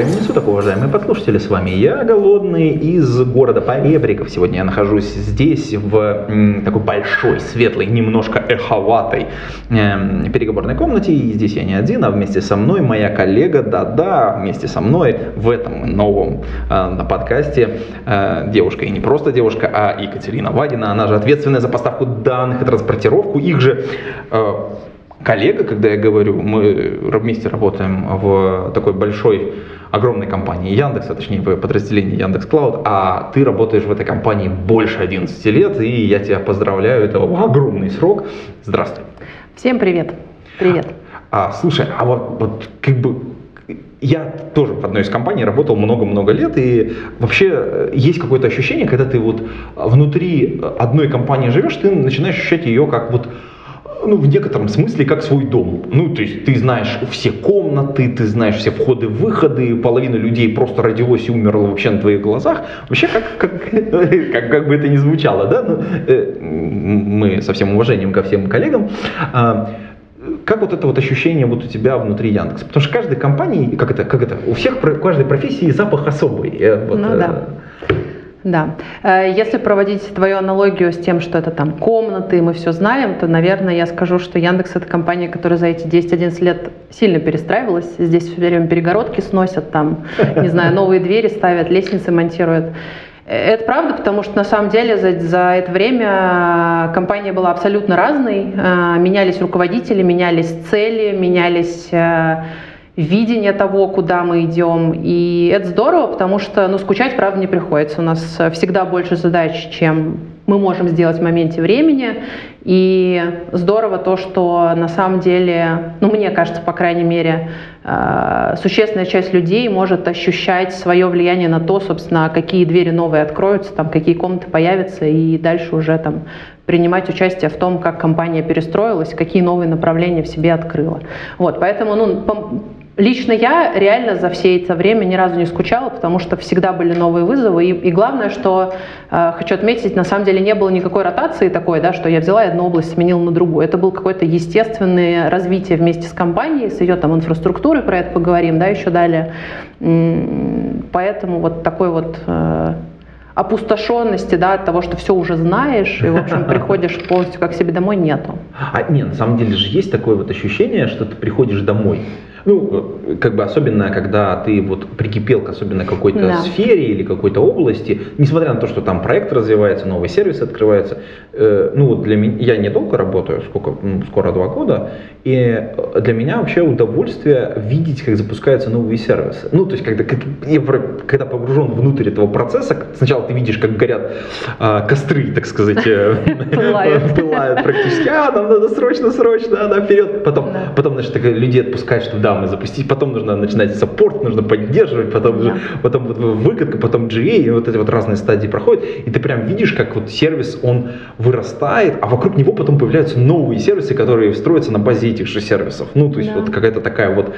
Времени суток, уважаемые подслушатели, с вами я, Голодный, из города Поребриков. Сегодня я нахожусь здесь, в м, такой большой, светлой, немножко эховатой эм, переговорной комнате. И здесь я не один, а вместе со мной моя коллега, да-да, вместе со мной в этом новом э, подкасте э, девушка, и не просто девушка, а Екатерина Вагина. Она же ответственная за поставку данных и транспортировку. Их же э, коллега, когда я говорю, мы вместе работаем в такой большой, огромной компании Яндекса, точнее в подразделении Яндекс Клауд, а ты работаешь в этой компании больше 11 лет, и я тебя поздравляю, это огромный срок. Здравствуй. Всем привет. Привет. А, слушай, а вот, вот как бы я тоже в одной из компаний работал много-много лет, и вообще э, есть какое-то ощущение, когда ты вот внутри одной компании живешь, ты начинаешь ощущать ее как вот ну, в некотором смысле, как свой дом. Ну, то есть ты знаешь все комнаты, ты знаешь все входы-выходы, половина людей просто родилось и умерло вообще на твоих глазах. Вообще, как, как, как, как бы это ни звучало, да? Ну, э, мы со всем уважением ко всем коллегам. А, как вот это вот ощущение вот у тебя внутри Яндекса? Потому что каждой компании, как это, как это, у всех, у каждой профессии запах особый. Э, Вот, Ну э, да. Да. Э, Если проводить твою аналогию с тем, что это там комнаты, мы все знаем, то, наверное, я скажу, что Яндекс это компания, которая за эти 10-11 лет сильно перестраивалась. Здесь все время перегородки сносят, там, не знаю, новые двери ставят, лестницы монтируют. Э, Это правда, потому что на самом деле за, за это время компания была абсолютно разной. Э, Менялись руководители, менялись цели, менялись э, видение того, куда мы идем. И это здорово, потому что ну, скучать, правда, не приходится. У нас всегда больше задач, чем мы можем сделать в моменте времени. И здорово то, что на самом деле, ну, мне кажется, по крайней мере, э, существенная часть людей может ощущать свое влияние на то, собственно, какие двери новые откроются, там, какие комнаты появятся, и дальше уже там принимать участие в том, как компания перестроилась, какие новые направления в себе открыла. Вот, поэтому, ну, Лично я реально за все это время ни разу не скучала, потому что всегда были новые вызовы. И, и главное, что э, хочу отметить, на самом деле не было никакой ротации такой, да, что я взяла одну область, сменила на другую. Это было какое-то естественное развитие вместе с компанией, с ее там инфраструктурой, про это поговорим, да, еще далее. Поэтому вот такой вот э, опустошенности, да, от того, что все уже знаешь, и, в общем, приходишь полностью как себе домой, нету. А нет, на самом деле же есть такое вот ощущение, что ты приходишь домой. Ну, э, как бы особенно, когда ты вот прикипел к особенно какой-то Да. сфере или какой-то области, несмотря на то, что там проект развивается, новые сервисы открываются. э, ну, вот для меня, я недолго работаю, сколько, ну, скоро два года, и э, для меня вообще удовольствие видеть, как запускаются новые сервисы. Ну, то есть, когда, как- я про- когда погружен внутрь этого процесса, сначала ты видишь, как горят а, костры, так сказать, э, Пылают. практически. А, нам надо срочно, срочно, надо вперед. Потом, потом, значит, людей отпускать, что да, мы запустить. Потом нужно начинать саппорт, нужно поддерживать, потом, Да. потом вот выкатка, потом GA, и вот эти вот разные стадии проходят. И ты прям видишь, как вот сервис, он вырастает, а вокруг него потом появляются новые сервисы, которые строятся на базе этих же сервисов. Ну, то есть Да. вот какая-то такая вот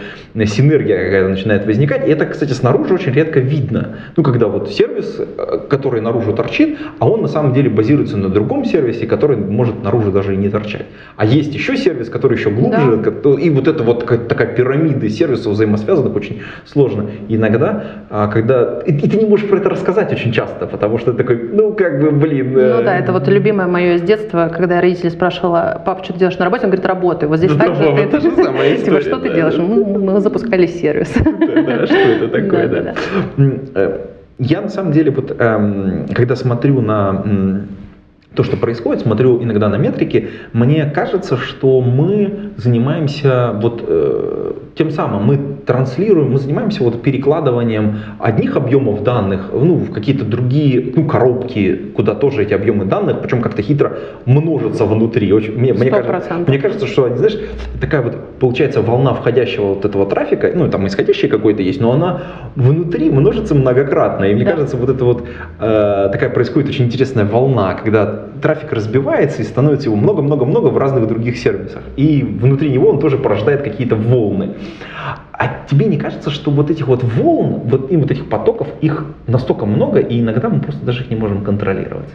синергия какая-то начинает возникать. И это, кстати, снаружи очень редко видно. Ну, когда вот сервис, э, который наружу торчит, а он на самом деле базируется на другом сервисе, который может наружу даже и не торчать. А есть еще сервис, который еще глубже, Да. и вот это вот такая пирамида сервисов взаимосвязанных очень сложно. И иногда, а, когда... И, и ты не можешь про это рассказать очень часто, потому что ты такой, ну, как бы, блин... э, Ну да, это вот любимое мое из детства, когда я родителей спрашивала, папа, что ты делаешь на работе? Он говорит, работаю. Вот здесь Ну, так же. да, вот та же самая Типа, история, что ты да. делаешь? «Ну, Мы запускали сервис. Да, да, что это такое, да. Э, Я на самом деле, вот, эм, когда смотрю на то, что происходит, смотрю иногда на метрики, мне кажется, что мы занимаемся вот э, тем самым, мы транслируем, мы занимаемся вот перекладыванием одних объемов данных ну, в какие-то другие ну, коробки, куда тоже эти объемы данных, причем как-то хитро множатся внутри. Очень, мне, мне, кажется, мне кажется, что, знаешь, такая вот получается волна входящего вот этого трафика, ну там исходящий какой-то есть, но она внутри множится многократно. И мне да. кажется, вот это вот э, такая происходит очень интересная волна, когда трафик разбивается и становится его много-много-много в разных других сервисах. И внутри него он тоже порождает какие-то волны. А тебе не кажется, что вот этих вот волн, вот, и вот этих потоков, их настолько много, и иногда мы просто даже их не можем контролировать?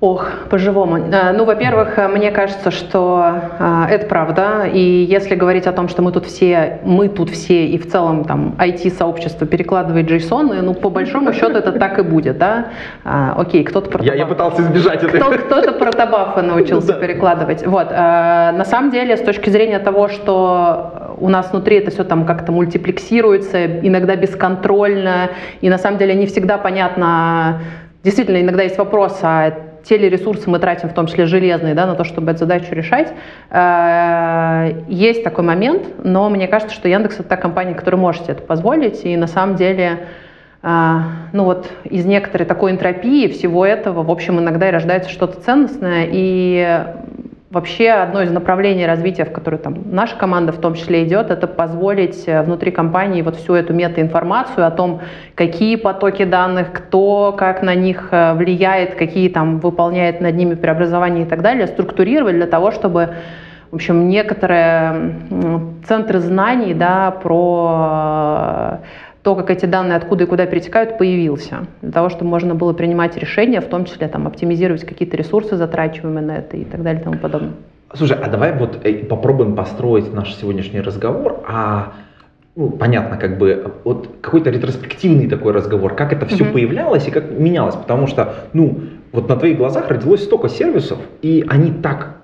Ох, по-живому. Э, ну, во-первых, э, мне кажется, что э, это правда. И если говорить о том, что мы тут все, мы тут все и в целом там IT-сообщество перекладывает JSON, ну, по большому счету это так и будет, да? Окей, кто-то про Я, я пытался избежать этой. Кто, кто-то про табафы научился перекладывать. Вот. На самом деле, с точки зрения того, что у нас внутри это все там как-то мультиплексируется, иногда бесконтрольно, и на самом деле не всегда понятно, Действительно, иногда есть вопрос, а те ли ресурсы мы тратим, в том числе железные, да, на то, чтобы эту задачу решать. Э, есть такой момент, но мне кажется, что Яндекс это та компания, которая может это позволить, и на самом деле э, ну вот из некоторой такой энтропии всего этого, в общем, иногда и рождается что-то ценностное, и Вообще одно из направлений развития, в которое там, наша команда в том числе идет, это позволить э, внутри компании вот всю эту метаинформацию о том, какие потоки данных, кто как на них э, влияет, какие там выполняет над ними преобразования и так далее, структурировать для того, чтобы в общем, некоторые центры знаний да, про то, как эти данные откуда и куда перетекают, появился. Для того, чтобы можно было принимать решения, в том числе там, оптимизировать какие-то ресурсы, затрачиваемые на это и так далее и тому подобное. Слушай, а давай вот э, попробуем построить наш сегодняшний разговор, а ну, понятно, как бы вот какой-то ретроспективный такой разговор, как это все uh-huh. появлялось и как менялось, потому что, ну, вот на твоих глазах родилось столько сервисов, и они так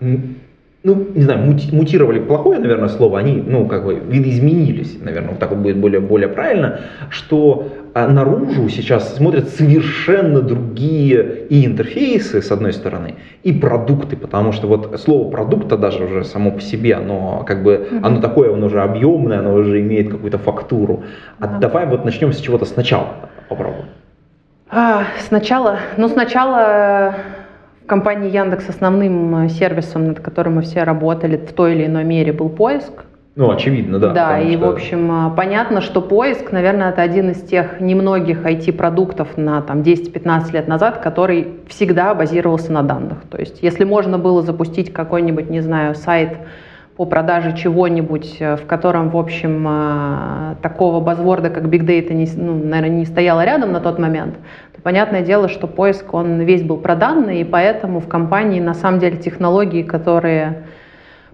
ну, не знаю, мутировали плохое, наверное, слово, они, ну, как бы, изменились, наверное, вот так вот будет более, более правильно, что а, наружу сейчас смотрят совершенно другие и интерфейсы, с одной стороны, и продукты, потому что вот слово продукта даже уже само по себе, оно как бы, оно такое, оно уже объемное, оно уже имеет какую-то фактуру. А да. давай вот начнем с чего-то сначала, попробуем. А, сначала, ну, сначала компании Яндекс основным э, сервисом, над которым мы все работали в той или иной мере, был поиск. Ну, очевидно, да. Да, и, что... в общем, э, понятно, что поиск, наверное, это один из тех немногих IT-продуктов на там, 10-15 лет назад, который всегда базировался на данных. То есть, если можно было запустить какой-нибудь, не знаю, сайт по продаже чего-нибудь, э, в котором, в общем, такого базворда, как Big Data, не, ну, наверное, не стояло рядом на тот момент, Понятное дело, что поиск, он весь был про данные, и поэтому в компании на самом деле технологии, которые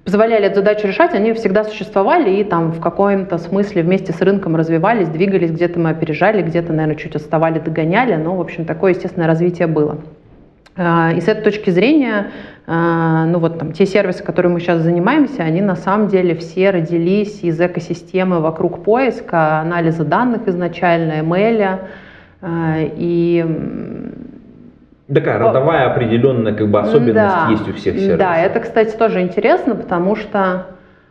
позволяли эту задачу решать, они всегда существовали и там в каком-то смысле вместе с рынком развивались, двигались, где-то мы опережали, где-то, наверное, чуть отставали, догоняли, но, в общем, такое естественное развитие было. А, и с этой точки зрения, а, ну вот там те сервисы, которыми мы сейчас занимаемся, они на самом деле все родились из экосистемы вокруг поиска, анализа данных изначально, а, и Такая родовая определенная как бы особенность да, есть у всех сервисов. Да, это, кстати, тоже интересно, потому что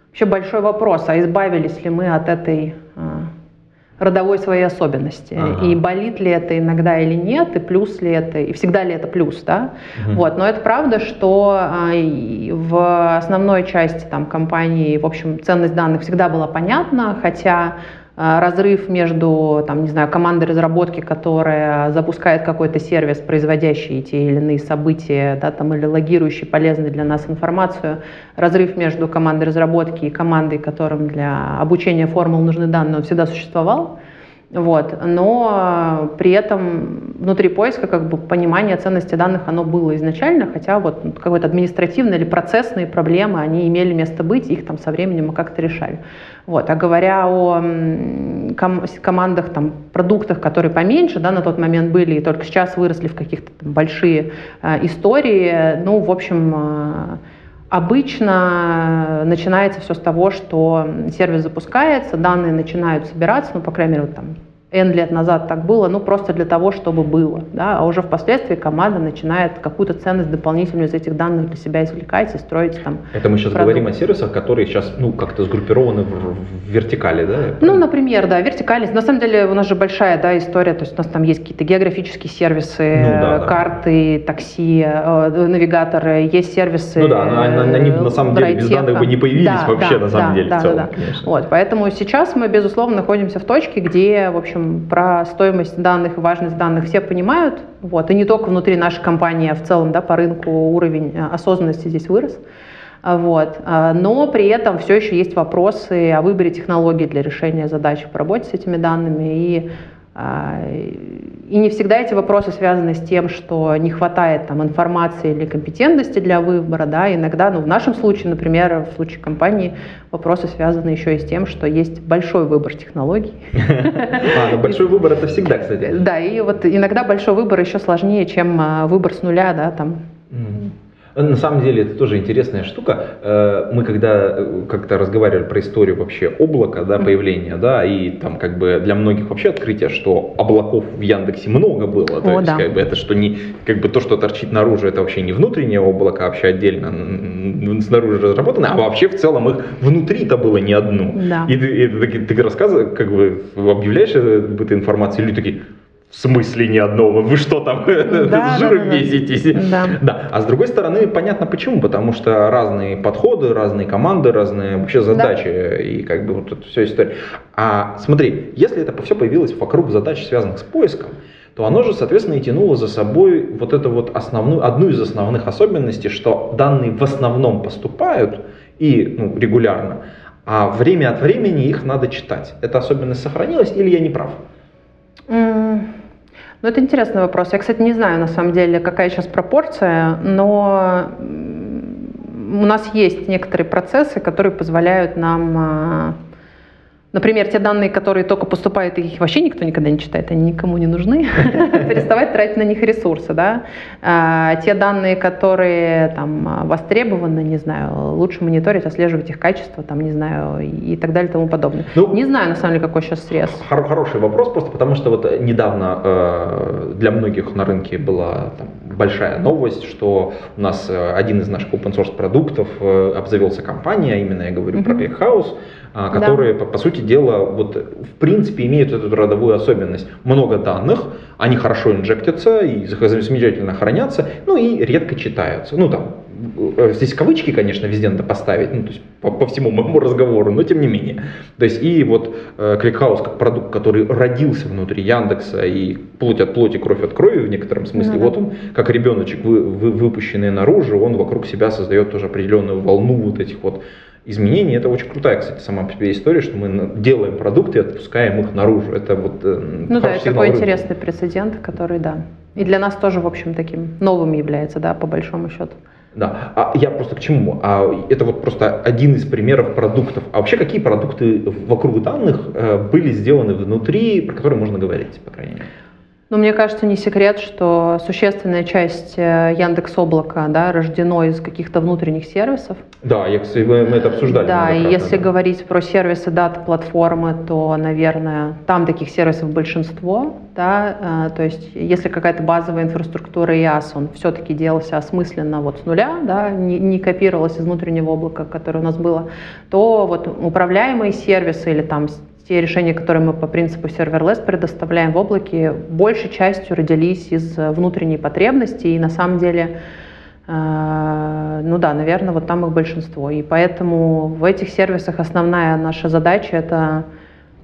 вообще большой вопрос, а избавились ли мы от этой а, родовой своей особенности. Ага. И болит ли это иногда или нет, и плюс ли это, и всегда ли это плюс, да? Угу. Вот, но это правда, что а, в основной части там компании, в общем, ценность данных всегда была понятна, хотя разрыв между, там, не знаю, командой разработки, которая запускает какой-то сервис, производящий те или иные события, да, там, или логирующий полезный для нас информацию, разрыв между командой разработки и командой, которым для обучения формул нужны данные, он всегда существовал. Вот. Но при этом внутри поиска как бы понимание ценности данных оно было изначально, хотя вот какой-то административные или процессные проблемы, они имели место быть, их там со временем мы как-то решали. Вот. А говоря о ком- командах, там, продуктах, которые поменьше да, на тот момент были и только сейчас выросли в каких-то большие э, истории, ну, в общем, э, Обычно начинается все с того, что сервис запускается, данные начинают собираться, ну, по крайней мере, вот там N лет назад так было, ну просто для того, чтобы было, да, а уже впоследствии команда начинает какую-то ценность дополнительную из этих данных для себя извлекать и строить там. Это мы сейчас продукт. говорим о сервисах, которые сейчас, ну, как-то сгруппированы в, в вертикали, да? Ну, например, да, вертикали. На самом деле у нас же большая, да, история, то есть у нас там есть какие-то географические сервисы, ну, да, карты, да. такси, э, навигаторы, есть сервисы. Ну да, они, они на самом деле без данных бы не появились да, вообще, да, на самом да, деле, да, в целом, да, конечно. Вот, поэтому сейчас мы, безусловно, находимся в точке, где, в общем, общем, про стоимость данных и важность данных все понимают. Вот, и не только внутри нашей компании, а в целом да, по рынку уровень э, осознанности здесь вырос. А, вот. А, но при этом все еще есть вопросы о выборе технологий для решения задач по работе с этими данными. И и не всегда эти вопросы связаны с тем, что не хватает там, информации или компетентности для выбора. Да? Иногда, ну, в нашем случае, например, в случае компании, вопросы связаны еще и с тем, что есть большой выбор технологий. А, ну большой выбор это всегда, кстати. Да, и вот иногда большой выбор еще сложнее, чем а, выбор с нуля, да, там. На самом деле это тоже интересная штука. Э, мы когда э, как-то разговаривали про историю вообще облака, да, появления, да, и там как бы для многих вообще открытие, что облаков в Яндексе много было. То О, есть да. как бы это что не как бы то, что торчит наружу, это вообще не внутреннее облако, а вообще отдельно снаружи разработано, а вообще в целом их внутри-то было не одно. Да. И, и, и ты, ты рассказываешь, как бы объявляешь эту информацию, люди такие, в смысле ни одного? Вы что там, да, с жиром да, меситесь? Да. да. А с другой стороны, понятно почему, потому что разные подходы, разные команды, разные вообще задачи да. и как бы вот эта вся история. А смотри, если это все появилось вокруг задач, связанных с поиском, то оно же, соответственно, и тянуло за собой вот эту вот основную, одну из основных особенностей, что данные в основном поступают и ну, регулярно, а время от времени их надо читать. Эта особенность сохранилась или я не прав? Ну, это интересный вопрос. Я, кстати, не знаю, на самом деле, какая сейчас пропорция, но у нас есть некоторые процессы, которые позволяют нам а, Например, те данные, которые только поступают, их вообще никто никогда не читает, они никому не нужны, переставать тратить на них ресурсы, да. А, те данные, которые там востребованы, не знаю, лучше мониторить, отслеживать их качество, там, не знаю, и так далее и тому подобное. Ну, не знаю, на самом деле, какой сейчас срез. Хор- хороший вопрос, просто потому что вот недавно э, для многих на рынке была большая новость, что у нас э, один из наших open source продуктов э, обзавелся компания, а именно я говорю про ClickHouse, а, которые, да. по, по сути дела, вот, в принципе имеют эту родовую особенность. Много данных, они хорошо инжектятся и замечательно хранятся, ну и редко читаются. Ну там, э, здесь кавычки, конечно, везде надо поставить, ну, то есть по, по всему моему разговору, но тем не менее. То есть и вот э, ClickHouse как продукт, который родился внутри Яндекса и плоть от плоти, кровь от крови в некотором смысле, ну, вот он как ребеночек вы, вы, выпущенный наружу, он вокруг себя создает тоже определенную волну вот этих вот изменений. Это очень крутая, кстати, сама по себе история, что мы делаем продукты и отпускаем их наружу. Это вот э, Ну да, это такой рынка. интересный прецедент, который, да, и для нас тоже, в общем, таким новым является, да, по большому счету. Да, а я просто к чему? А это вот просто один из примеров продуктов. А вообще какие продукты вокруг данных э, были сделаны внутри, про которые можно говорить, по крайней мере? Но мне кажется, не секрет, что существенная часть э, Яндекс Облака да, рождено из каких-то внутренних сервисов. Да, я, кстати, мы это обсуждали. Да, и если да. говорить про сервисы дата-платформы, то, наверное, там таких сервисов большинство. Да, э, то есть если какая-то базовая инфраструктура IaaS, он все-таки делался осмысленно вот с нуля, да, не, не копировалось из внутреннего облака, которое у нас было, то вот управляемые сервисы или там те решения, которые мы по принципу serverless предоставляем в облаке, большей частью родились из внутренней потребности, и на самом деле, э, ну да, наверное, вот там их большинство. И поэтому в этих сервисах основная наша задача — это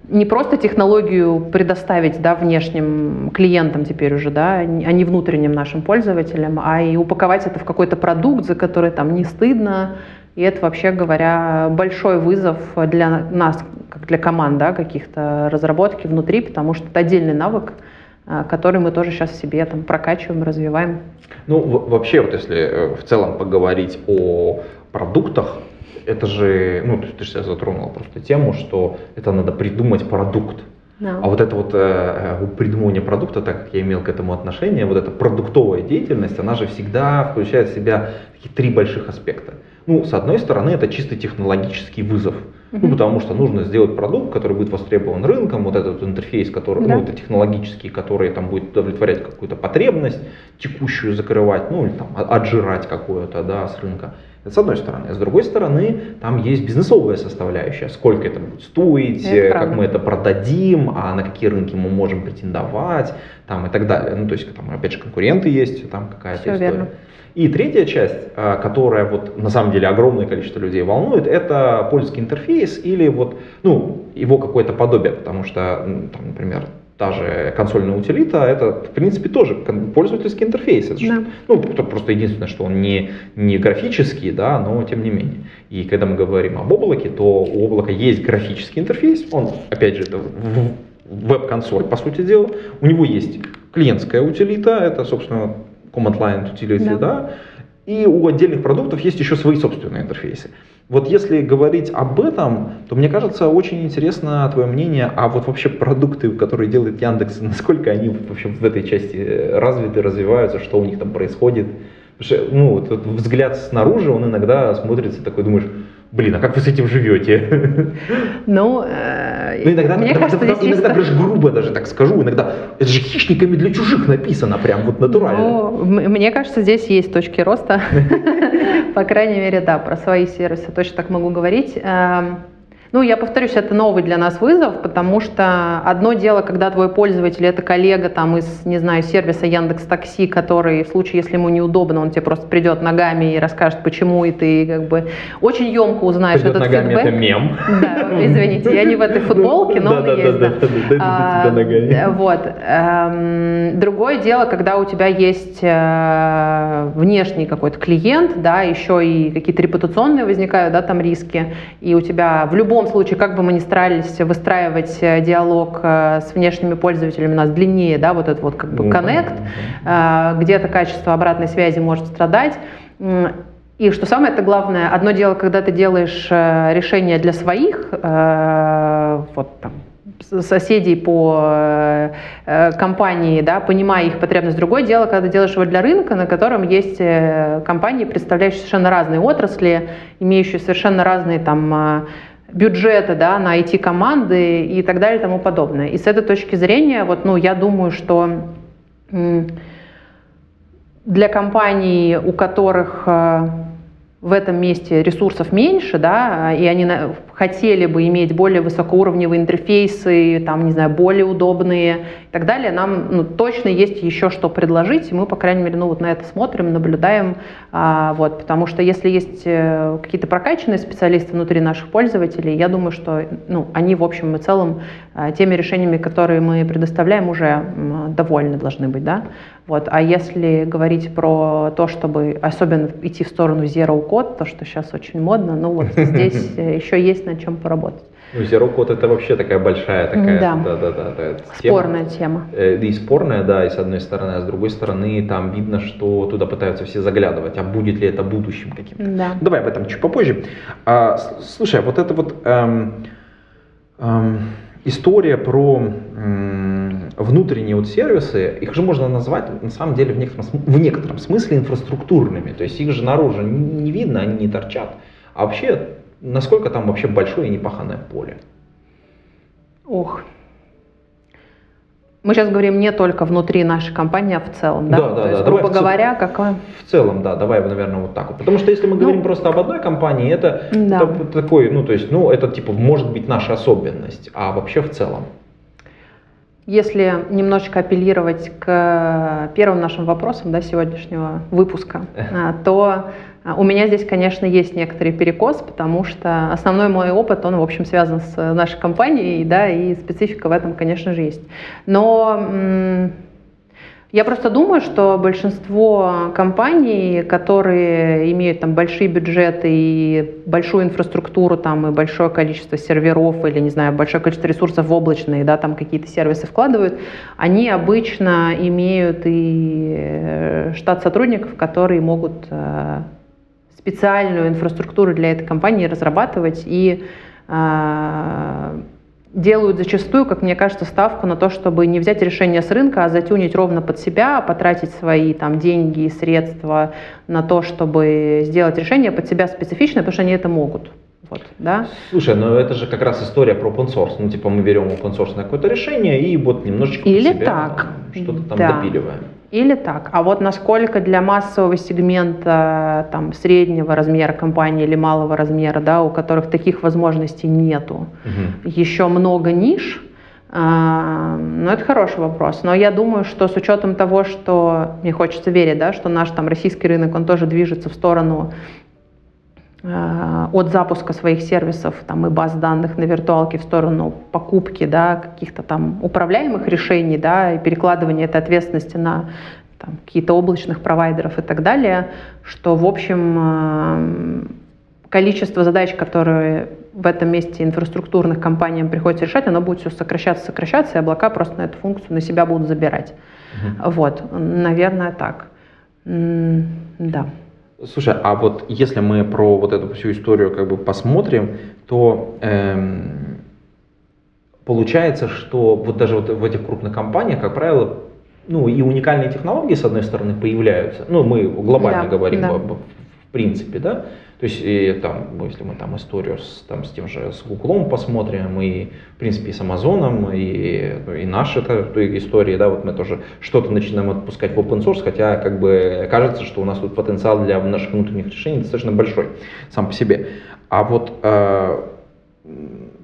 не просто технологию предоставить да, внешним клиентам теперь уже, да, а не внутренним нашим пользователям, а и упаковать это в какой-то продукт, за который там не стыдно, и это, вообще говоря, большой вызов для нас, как для команд, да, каких-то разработки внутри, потому что это отдельный навык, а, который мы тоже сейчас в себе там прокачиваем, развиваем. Ну, вообще, вот если э, в целом поговорить о продуктах, это же, ну, ты, ты же сейчас затронула просто тему, что это надо придумать продукт. Да. А вот это вот э, э придумывание продукта, так как я имел к этому отношение, вот эта продуктовая деятельность, она же всегда включает в себя такие три больших аспекта. Ну, с одной стороны, это чисто технологический вызов. Ну, потому что нужно сделать продукт, который будет востребован рынком, вот этот интерфейс, который, Да. ну, это технологический, который там будет удовлетворять какую-то потребность, текущую закрывать, ну, или там отжирать какую-то, да, с рынка. Это с одной стороны. А с другой стороны, там есть бизнесовая составляющая. Сколько это будет стоить, Это э, как правда. мы это продадим, а на какие рынки мы можем претендовать, там и так далее. Ну, то есть, там, опять же, конкуренты есть, там какая-то Всё история. верно. И третья часть, а, которая вот на самом деле огромное количество людей волнует, это пользовательский интерфейс или вот, ну, его какое-то подобие, потому что, там, например, та же консольная утилита, это, в принципе, тоже пользовательский интерфейс. Это Да. ну, просто единственное, что он не, не графический, да, но тем не менее. И когда мы говорим об облаке, то у облака есть графический интерфейс, он, опять же, это веб-консоль, по сути дела. У него есть клиентская утилита, это, собственно, command line utility, Да. да. И у отдельных продуктов есть еще свои собственные интерфейсы. Вот если говорить об этом, то мне кажется очень интересно твое мнение, а вот вообще продукты, которые делает Яндекс, насколько они вообще в этой части э, развиты, развиваются, что у них там происходит. Потому что, ну, вот взгляд снаружи, он иногда смотрится такой, думаешь, блин, а как вы с этим живете? Ну, э, Ну, иногда, мне иногда, кажется, есть... иногда даже грубо даже так скажу, иногда это же хищниками для чужих написано, прям вот натурально. Ну, мне кажется, здесь есть точки роста. По крайней мере, да, про свои сервисы точно так могу говорить. Ну, я повторюсь, это новый для нас вызов, потому что одно дело, когда твой пользователь это коллега там из, не знаю, сервиса Яндекс Такси, который в случае, если ему неудобно, он тебе просто придет ногами и расскажет, почему, и ты как бы очень емко узнаешь Пойдет этот ногами, фидбэк. это мем. Да, извините, я не в этой футболке, но он есть, да. А, да. Вот. Эм, Другое дело, когда у тебя есть э, внешний какой-то клиент, да, еще и какие-то репутационные возникают, да, там риски, и у тебя в любом случае, как бы мы ни старались выстраивать э, диалог э, с внешними пользователями, у нас длиннее, да, вот этот вот как бы коннект, э, где-то качество обратной связи может страдать. И что самое это главное, одно дело, когда ты делаешь решение для своих, вот там, соседей по э, компании, да, понимая их потребность. Другое дело, когда ты делаешь его для рынка, на котором есть компании, представляющие совершенно разные отрасли, имеющие совершенно разные там бюджеты да, на IT-команды и так далее и тому подобное. И с этой точки зрения, вот, ну, я думаю, что для компаний, у которых э, в этом месте ресурсов меньше, да, и они хотели бы иметь более высокоуровневые интерфейсы, там, не знаю, более удобные и так далее, нам ну, точно есть еще что предложить, и мы, по крайней мере, ну, вот на это смотрим, наблюдаем, а, вот, потому что если есть э, какие-то прокачанные специалисты внутри наших пользователей, я думаю, что ну, они, в общем и целом, э, теми решениями, которые мы предоставляем, уже довольны должны быть, да, вот. А если говорить про то, чтобы особенно идти в сторону Zero Code, то, что сейчас очень модно, ну вот здесь э, еще есть над чем поработать. Ну, Zero Code это вообще такая большая такая, Да. да, да, да, да, тема. Спорная тема. Э, И спорная, да, и с одной стороны, а с другой стороны, там видно, что туда пытаются все заглядывать, а будет ли это будущим каким-то. Да. Давай об этом чуть попозже. А, слушай, а вот эта вот эм, эм, история про внутренние вот сервисы, их же можно назвать на самом деле в некотором, в некотором смысле инфраструктурными. То есть их же наружу не видно, они не торчат. А вообще, насколько там вообще большое и непаханное поле? Ох. Мы сейчас говорим не только внутри нашей компании, а в целом, да? Да, да, То да. есть, Давай грубо в говоря, какое... В целом, да, давай, наверное, вот так вот. Потому что если мы говорим Ну, просто об одной компании, это, да. это такой, ну, то есть, ну, это типа может быть наша особенность, а вообще в целом. Если немножечко апеллировать к первым нашим вопросам да, сегодняшнего выпуска, а, то у меня здесь, конечно, есть некоторый перекос, потому что основной мой опыт, он, в общем, связан с нашей компанией, да, и специфика в этом, конечно же, есть. Но я просто думаю, что большинство компаний, которые имеют там большие бюджеты и большую инфраструктуру, там и большое количество серверов или, не знаю, большое количество ресурсов в облачные, да, там какие-то сервисы вкладывают, они обычно имеют и э, штат сотрудников, которые могут э, специальную инфраструктуру для этой компании разрабатывать и э, делают зачастую, как мне кажется, ставку на то, чтобы не взять решение с рынка, а затюнить ровно под себя, потратить свои там деньги и средства на то, чтобы сделать решение под себя специфичное, потому что они это могут. Вот, да? Слушай, ну это же как раз история про open source. Ну, типа мы берем open source на какое-то решение и вот немножечко Или так. что-то там Да. допиливаем. Или так. А вот насколько для массового сегмента там, среднего размера компании или малого размера, да, у которых таких возможностей нету, Мгм. еще много ниш, а, ну, это хороший вопрос. Но я думаю, что с учетом того, что мне хочется верить, да, что наш там российский рынок, он тоже движется в сторону от запуска своих сервисов там, и баз данных на виртуалке в сторону покупки да, каких-то там управляемых решений да, и перекладывания этой ответственности на там, какие-то облачных провайдеров и так далее, что, в общем, а, количество задач, которые в этом месте инфраструктурных компаниям приходится решать, оно будет все сокращаться, сокращаться, и облака просто на эту функцию на себя будут забирать. Мгм. Вот, наверное, так. Да. Слушай, а вот если мы про вот эту всю историю как бы посмотрим, то эм, получается, что вот даже вот в этих крупных компаниях, как правило, ну и уникальные технологии, с одной стороны, появляются. Ну, мы глобально Да, говорим да. об- в принципе, да. То есть, и там, ну, если мы там историю с, там, с тем же с Гуглом посмотрим, и, в принципе, и с Амазоном, и, ну, и наши это, истории, да, вот мы тоже что-то начинаем отпускать в open source, хотя, как бы, кажется, что у нас тут потенциал для наших внутренних решений достаточно большой сам по себе. А вот э,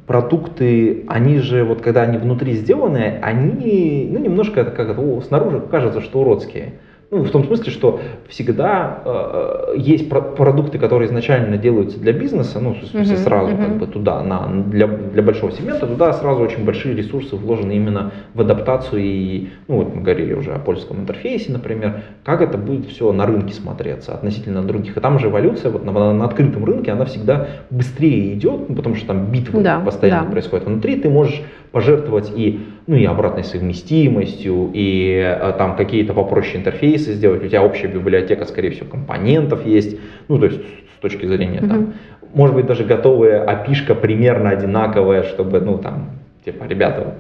продукты, они же, вот когда они внутри сделаны, они, ну, немножко это как это, снаружи кажется, что уродские. Ну, в том смысле, что всегда э, есть про- продукты, которые изначально делаются для бизнеса, ну, в смысле, Мгм, сразу как мгм. бы туда, на, для, для большого сегмента, туда сразу очень большие ресурсы вложены именно в адаптацию и, ну, вот мы говорили уже о польском интерфейсе, например, как это будет все на рынке смотреться относительно других. И там же эволюция вот на, на открытом рынке, она всегда быстрее идет, ну, потому что там битвы Да, постоянно да. происходят внутри, ты можешь пожертвовать и, ну, и обратной совместимостью, и э, там какие-то попроще интерфейсы сделать, у тебя общая библиотека, скорее всего, компонентов есть, ну, то есть с точки зрения там, Мгм. может быть, даже готовая опишка примерно одинаковая, чтобы, ну, там, типа, ребята,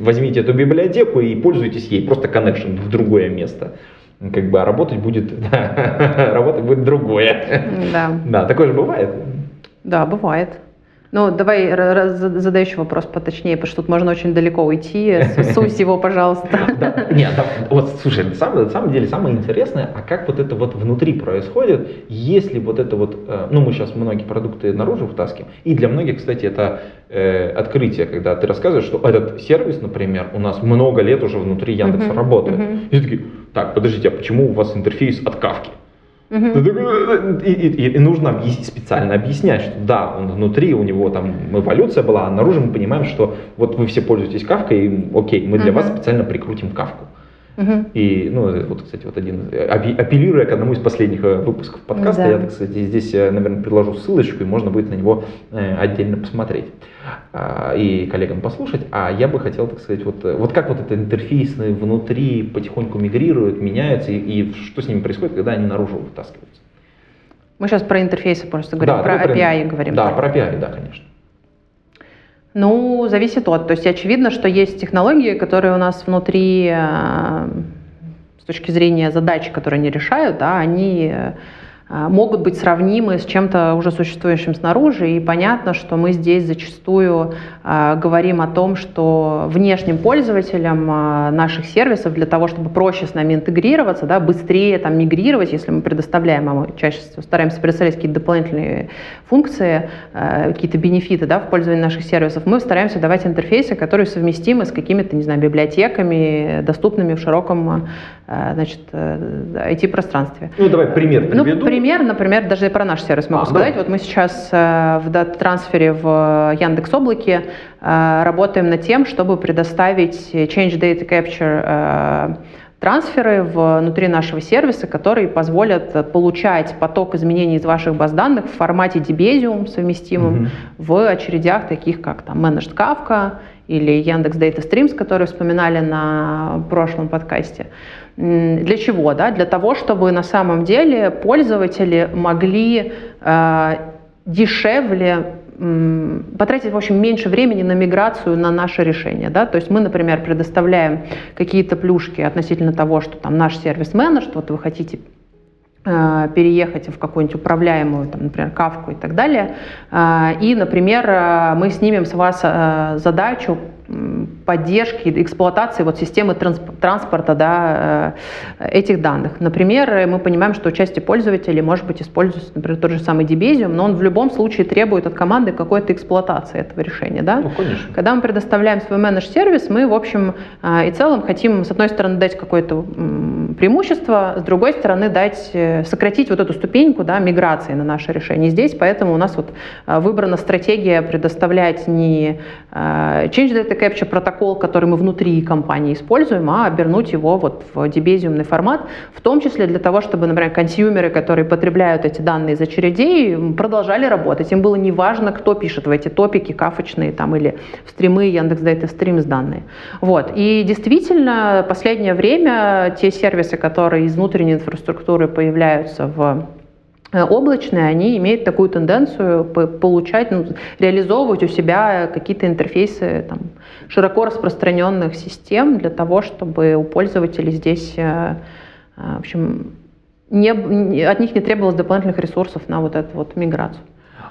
возьмите эту библиотеку и пользуйтесь ей, просто connection в другое место. Как бы, а работать будет, работать будет другое. Да. Да, такое же бывает. Да, бывает. Ну, давай ра- раз- задай еще вопрос поточнее, потому что тут можно очень далеко уйти. С- Сусь его, пожалуйста. Нет, вот слушай, на самом, деле самое интересное, а как вот это вот внутри происходит, если вот это вот, э, ну мы сейчас многие продукты наружу вытаскиваем, и для многих, кстати, это э, открытие, когда ты рассказываешь, что этот сервис, например, у нас много лет уже внутри Яндекса работает. И такие, так, подождите, а почему у вас интерфейс от кавки? Такой, И, и- и нужно объяс- специально объяснять, что да, он внутри, у него там эволюция была, а наружу мы понимаем, что вот вы все пользуетесь кавкой, и, окей, мы для вас специально прикрутим кавку. Мгм. И, ну, вот, кстати, вот один, э, апеллируя к одному из последних э, выпусков подкаста, Да. я, так сказать, здесь, э, наверное, приложу ссылочку, и можно будет на него отдельно посмотреть а, и коллегам послушать. А я бы хотел, так сказать, вот, вот как вот это интерфейсные внутри потихоньку мигрируют, меняются, и, и что с ними происходит, когда они наружу вытаскиваются. Мы сейчас про интерфейсы просто говорим, Да, про API говорим. Да, про API, да, конечно. Ну, зависит от. То есть очевидно, что есть технологии, которые у нас внутри, э, с точки зрения задач, которые они решают, да, они э, могут быть сравнимы с чем-то уже существующим снаружи. И понятно, что мы здесь зачастую э, говорим о том, что внешним пользователям э, наших сервисов для того, чтобы проще с нами интегрироваться, да, быстрее там, мигрировать, если мы предоставляем, а мы чаще всего стараемся предоставлять какие-то дополнительные функции, э, какие-то бенефиты да, в пользовании наших сервисов, мы стараемся давать интерфейсы, которые совместимы с какими-то, не знаю, библиотеками, доступными в широком э, значит, э, IT-пространстве. Ну, давай пример Ну, приведу. Пример, например, даже про наш сервис могу А, сказать. да. Вот мы сейчас э, в дата-трансфере в Яндекс Облаке э, работаем над тем, чтобы предоставить Change Data Capture э, трансферы внутри нашего сервиса, которые позволят э, получать поток изменений из ваших баз данных в формате Debezium совместимым Мгм. в очередях, таких как там Managed Kafka или Яндекс Data Streams, которые вспоминали на прошлом подкасте. Для чего? Да? Для того, чтобы на самом деле пользователи могли э, дешевле потратить, в общем, меньше времени на миграцию на наше решение. Да? То есть мы, например, предоставляем какие-то плюшки относительно того, что там наш сервис менедж, вот вы хотите э, переехать в какую-нибудь управляемую, там, например, кавку и так далее. Э, и, например, э, мы снимем с вас задачу поддержки, эксплуатации вот системы транспорта да, э, этих данных. Например, мы понимаем, что участие пользователей может быть используется, например, тот же самый Debezium, но он в любом случае требует от команды какой-то эксплуатации этого решения. Да? Ну, конечно. Когда мы предоставляем свой менедж-сервис, мы, в общем э, и целом хотим, с одной стороны, дать какое-то преимущество, с другой стороны, дать, э, сократить вот эту ступеньку да, миграции на наше решение здесь, поэтому у нас вот выбрана стратегия предоставлять не change data это capture протокол, который мы внутри компании используем, а обернуть его вот в дебезиумный формат, в том числе для того, чтобы, например, консюмеры, которые потребляют эти данные из очередей, продолжали работать. Им было не важно, кто пишет в эти топики кафочные там или в стримы Яндекс Data Streams данные. Вот. И действительно, последнее время те сервисы, которые из внутренней инфраструктуры появляются в облачные, они имеют такую тенденцию получать, ну, реализовывать у себя какие-то интерфейсы там, широко распространенных систем для того, чтобы у пользователей здесь, э, э, в общем, не, от них не требовалось дополнительных ресурсов на вот эту вот миграцию.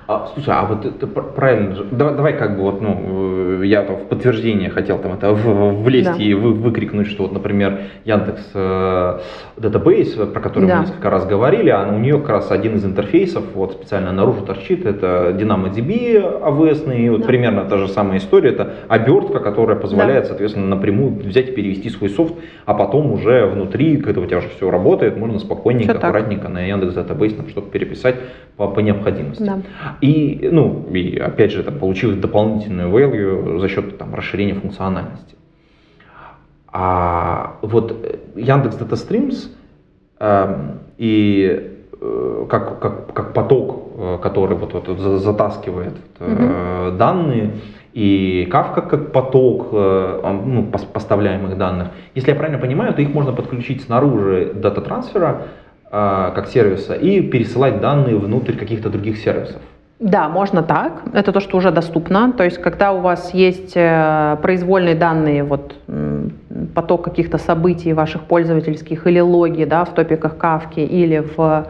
А, слушай, а вот это правильно же. Давай, давай как бы вот, ну, э, я там в подтверждение хотел там это влезть да. и вы, выкрикнуть, что вот, например, Яндекс э, Database, про который да. мы несколько раз говорили, а у нее как раз один из интерфейсов вот специально наружу торчит, это DynamoDB AWS, и вот да. примерно та же самая история, это обертка, которая позволяет, да. соответственно, напрямую взять и перевести свой софт, а потом уже внутри, когда у тебя уже все работает, можно спокойненько, все аккуратненько на Яндекс Database там что-то переписать по, по необходимости. Да. И, ну, и опять же, там, получилось дополнительную value за счет там, расширения функциональности. А вот Яндекс Data Streams э, и э, как, как, как поток, э, который вот, вот, затаскивает mm-hmm. данные, и Kafka как поток э, ну, поставляемых данных. Если я правильно понимаю, то их можно подключить снаружи дата-трансфера как сервиса и пересылать данные внутрь каких-то других сервисов. Да, можно так. Это то, что уже доступно. То есть, когда у вас есть э, произвольные данные, вот поток каких-то событий ваших пользовательских или логи да, в топиках Кавки или в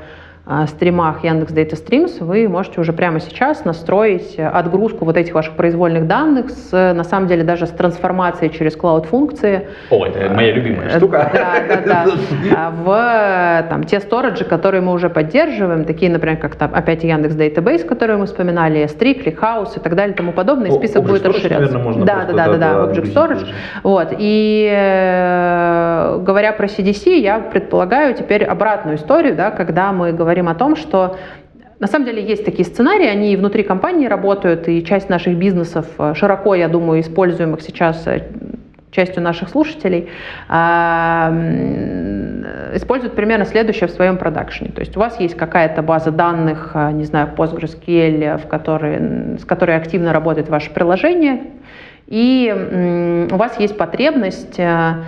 стримах Яндекс Data Streams вы можете уже прямо сейчас настроить отгрузку вот этих ваших произвольных данных с, на самом деле, даже с трансформацией через клауд-функции. О, это моя любимая э, штука. Да, да, да. А в там, те сториджи, которые мы уже поддерживаем, такие, например, как там, опять Яндекс Database, который мы вспоминали, S3, ClickHouse и так далее и тому подобное, и список будет расширяться. да, да, да, да, да, Object Storage. Вот. И э, говоря про CDC, я предполагаю теперь обратную историю, да, когда мы говорим говорим о том, что на самом деле есть такие сценарии, они и внутри компании работают, и часть наших бизнесов э, широко, я думаю, используемых сейчас э, частью наших слушателей, а, используют примерно следующее в своем продакшене. То есть у вас есть какая-то база данных, э, не знаю, PostgreSQL, в которой, с которой активно работает ваше приложение, и у вас есть потребность Э,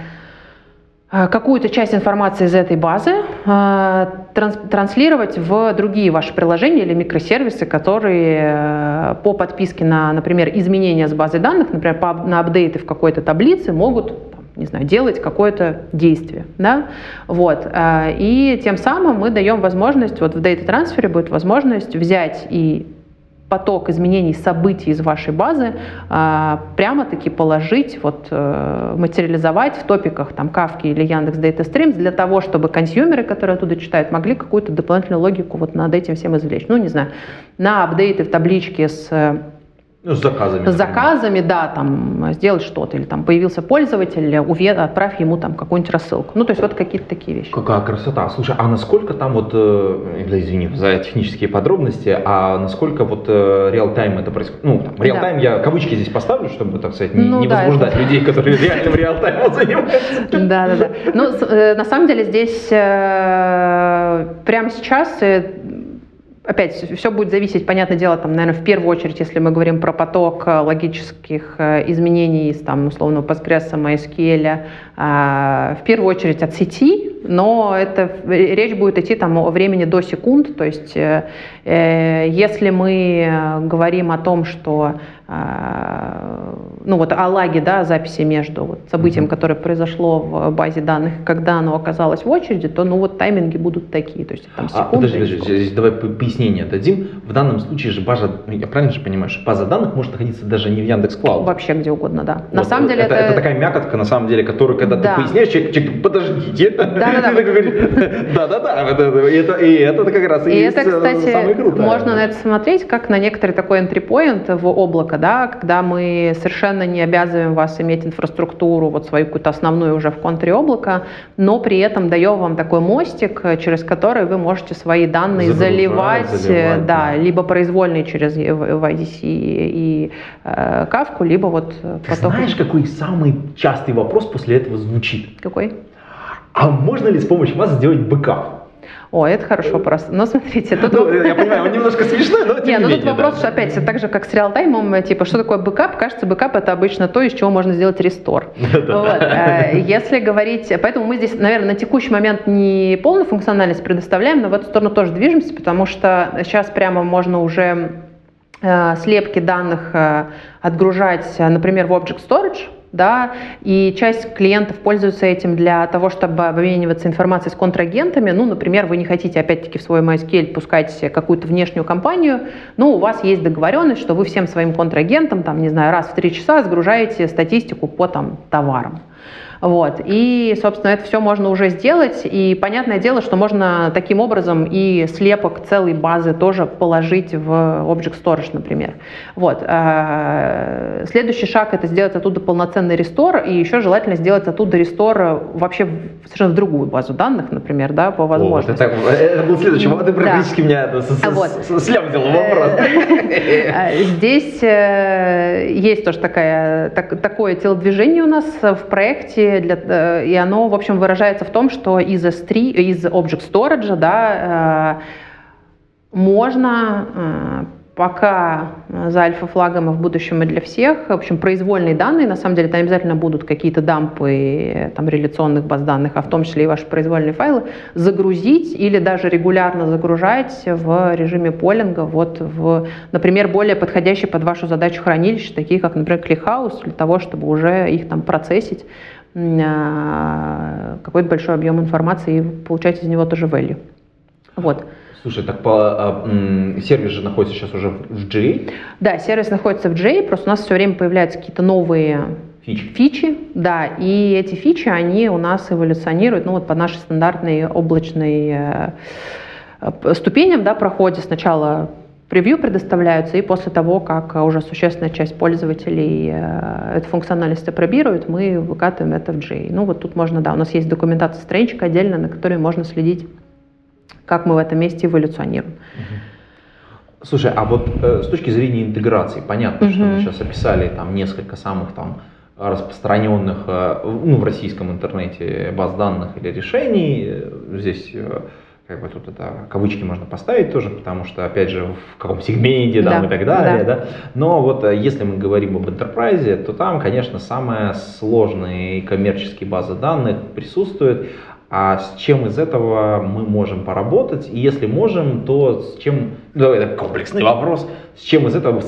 какую-то часть информации из этой базы э, транслировать в другие ваши приложения или микросервисы, которые э, по подписке на, например, изменения с базой данных, например, на апдейты в какой-то таблице могут не знаю, делать какое-то действие. Да? Вот. И тем самым мы даем возможность, вот в Data трансфере будет возможность взять и поток изменений событий из вашей базы а, прямо-таки положить, вот, э, материализовать в топиках там Kafka или Яндекс Data Streams для того, чтобы консюмеры, которые оттуда читают, могли какую-то дополнительную логику вот над этим всем извлечь. Ну, не знаю, на апдейты в табличке с ну, с заказами. С заказами, да, там сделать что-то. Или там появился пользователь, увед, отправь ему там какую-нибудь рассылку. Ну, то есть вот какие-то такие вещи. Какая красота. Слушай, а насколько там вот, э, извини за технические подробности, а насколько вот э, реал-тайм это происходит? Ну, там, реал-тайм да. я кавычки здесь поставлю, чтобы, так сказать, не, ну, не да, возбуждать это... людей, которые реально в реал-тайм занимаются. Да, да, да. Ну, э, на самом деле здесь прямо сейчас опять все будет зависеть, понятное дело, там, наверное, в первую очередь, если мы говорим про поток э, логических э, изменений из, там, условно, Postgres, MySQL, в первую очередь от сети, но это речь будет идти там о времени до секунд, то есть э, если мы говорим о том, что ну вот о лаге, да, записи между вот событием, которое произошло в базе данных, когда оно оказалось в очереди, то ну вот тайминги будут такие, то есть там секунды. А, подожди, подожди, здесь давай пояснение дадим. В данном случае же база, ну, я правильно же понимаю, что база данных может находиться даже не в Яндекс Клауд. Вообще где угодно, да. Вот, на самом деле это, это... это такая мякотка, на самом деле, которую, когда да. ты поясняешь, человек, человек подождите. Да-да-да. Да-да-да. И это, и это как раз и, это, кстати, самое крутое. можно на это смотреть как на некоторый такой entry point в облако, да, когда мы совершенно не обязываем вас иметь инфраструктуру, вот свою какую-то основную уже в контуре облака, но при этом даем вам такой мостик, через который вы можете свои данные заливать, заливать да, да, либо произвольные через CDC и э, Kafka, либо вот Ты знаешь, какой самый частый вопрос после этого звучит? Какой? А можно ли с помощью вас сделать бэкап? О, это хороший вопрос. Но смотрите, тут... Ну, я понимаю, он немножко смешной, но тем не, ну тут вопрос, что опять, так же, как с real-time 'ом, типа, что такое бэкап? Кажется, бэкап это обычно то, из чего можно сделать restore. Вот. Э, если говорить... Поэтому мы здесь, наверное, на текущий момент не полную функциональность предоставляем, но в эту сторону тоже движемся, потому что сейчас прямо можно уже э, слепки данных э, отгружать, например, в Object Storage, да, и часть клиентов пользуются этим для того, чтобы обмениваться информацией с контрагентами. Ну, например, вы не хотите, опять-таки, в свой MySQL пускать какую-то внешнюю компанию, но у вас есть договоренность, что вы всем своим контрагентам, там, не знаю, раз в три часа сгружаете статистику по там, товарам. Вот. И, собственно, это все можно уже сделать. И понятное дело, что можно таким образом и слепок целой базы тоже положить в Object Storage, например. Вот. А, следующий шаг — это сделать оттуда полноценный рестор, и еще желательно сделать оттуда рестор вообще совершенно в другую базу данных, например, да, по возможности. О, это, это был следующий вопрос. Ты практически да. меня это, вот. слямзил вопрос. А, здесь э, есть тоже такая, так, такое телодвижение у нас в проекте, для, э, и оно, в общем, выражается в том, что из S3, из Object Storage, да, э, можно э, пока за альфа-флагом и в будущем и для всех, в общем, произвольные данные, на самом деле, там обязательно будут какие-то дампы там, реляционных баз данных, а в том числе и ваши произвольные файлы, загрузить или даже регулярно загружать в режиме полинга, вот в, например, более подходящие под вашу задачу хранилища, такие как, например, ClickHouse, для того, чтобы уже их там процессить какой-то большой объем информации и получать из него тоже value. Вот. Слушай, так по, а, сервис же находится сейчас уже в GA? Да, сервис находится в GA, просто у нас все время появляются какие-то новые фичи. фичи, да, и эти фичи, они у нас эволюционируют, ну вот по нашей стандартной облачной э, ступеням, да, проходят сначала превью предоставляются, и после того, как уже существенная часть пользователей э, эту функциональность апробирует, мы выкатываем это в J. Ну вот тут можно, да, у нас есть документация страничка отдельно, на которой можно следить, как мы в этом месте эволюционируем. Слушай, а вот э, с точки зрения интеграции, понятно, uh-huh. что мы сейчас описали там несколько самых там распространенных э, ну, в российском интернете баз данных или решений. Здесь э, как бы тут это кавычки можно поставить тоже, потому что, опять же, в каком сегменте да, да, и так далее, да. да. Но вот э, если мы говорим об enterprise, то там, конечно, самая сложная коммерческие базы данных присутствуют. А с чем из этого мы можем поработать? И если можем, то с чем, ну, это комплексный вопрос, с чем из этого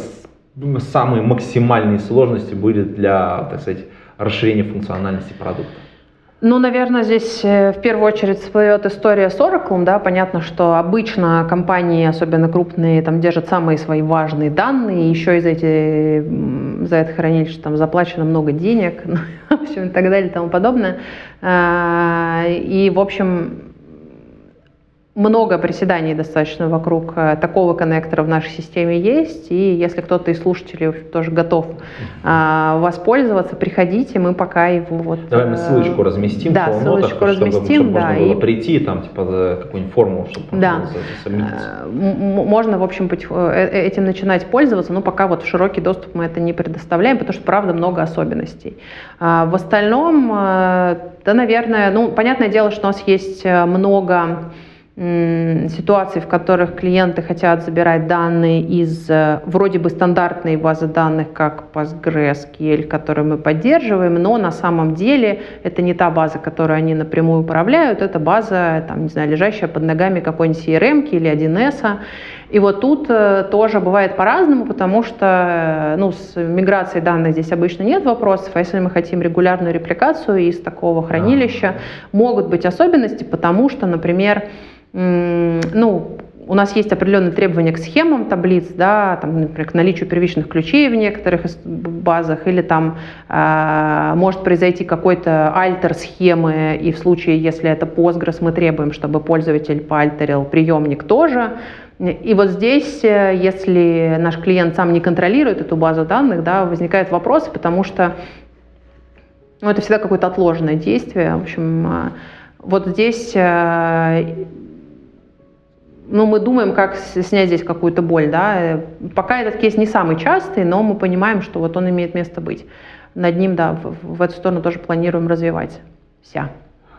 самые максимальные сложности будет для, так сказать, расширения функциональности продукта? Ну, наверное, здесь э, в первую очередь всплывет история с Oracle. Да? Понятно, что обычно компании, особенно крупные, там держат самые свои важные данные, еще из эти, за это хранилище там заплачено много денег, ну, в общем, и так далее и тому подобное. А, и, в общем, много приседаний достаточно вокруг э, такого коннектора в нашей системе есть, и если кто-то из слушателей тоже готов а, воспользоваться, приходите, мы пока его вот... Давай мы э, ссылочку разместим да, в ссылочку чтобы, разместим, чтобы да, можно было и... прийти, там, типа, за какую-нибудь форму, чтобы да. Э, можно, в общем, этим начинать пользоваться, но пока вот в широкий доступ мы это не предоставляем, потому что, правда, много особенностей. А в остальном, да, наверное, ну, понятное дело, что у нас есть много ситуаций, в которых клиенты хотят забирать данные из э, вроде бы стандартной базы данных, как PostgreSQL, которую мы поддерживаем, но на самом деле это не та база, которую они напрямую управляют, это база, там, не знаю, лежащая под ногами какой-нибудь CRM или 1С, И вот тут э, тоже бывает по-разному, потому что э, ну, с миграцией данных здесь обычно нет вопросов, а если мы хотим регулярную репликацию из такого хранилища, могут быть особенности, потому что, например, ну, у нас есть определенные требования к схемам таблиц, да, там, например, к наличию первичных ключей в некоторых базах, или там э, может произойти какой-то альтер схемы, и в случае, если это Postgres, мы требуем, чтобы пользователь поальтерил приемник тоже. И вот здесь, э, если наш клиент сам не контролирует эту базу данных, да, возникают вопросы, потому что ну, это всегда какое-то отложенное действие. В общем, э, вот здесь э, ну, мы думаем, как снять здесь какую-то боль, да. Пока этот кейс не самый частый, но мы понимаем, что вот он имеет место быть. Над ним, да, в, в эту сторону тоже планируем развивать. Вся.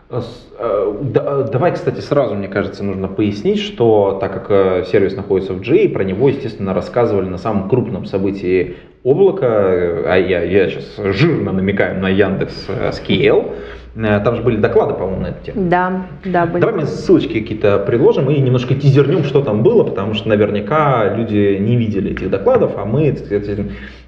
Э, э, давай, кстати, сразу, мне кажется, нужно пояснить, что так как э, сервис находится в G, про него, естественно, рассказывали на самом крупном событии облака, а я, я сейчас жирно намекаю на Яндекс Э, там же были доклады, по-моему, на эту тему. Да, да, были. Давай мы ссылочки какие-то приложим и немножко тизернем, что там было, потому что наверняка люди не видели этих докладов, а мы Э,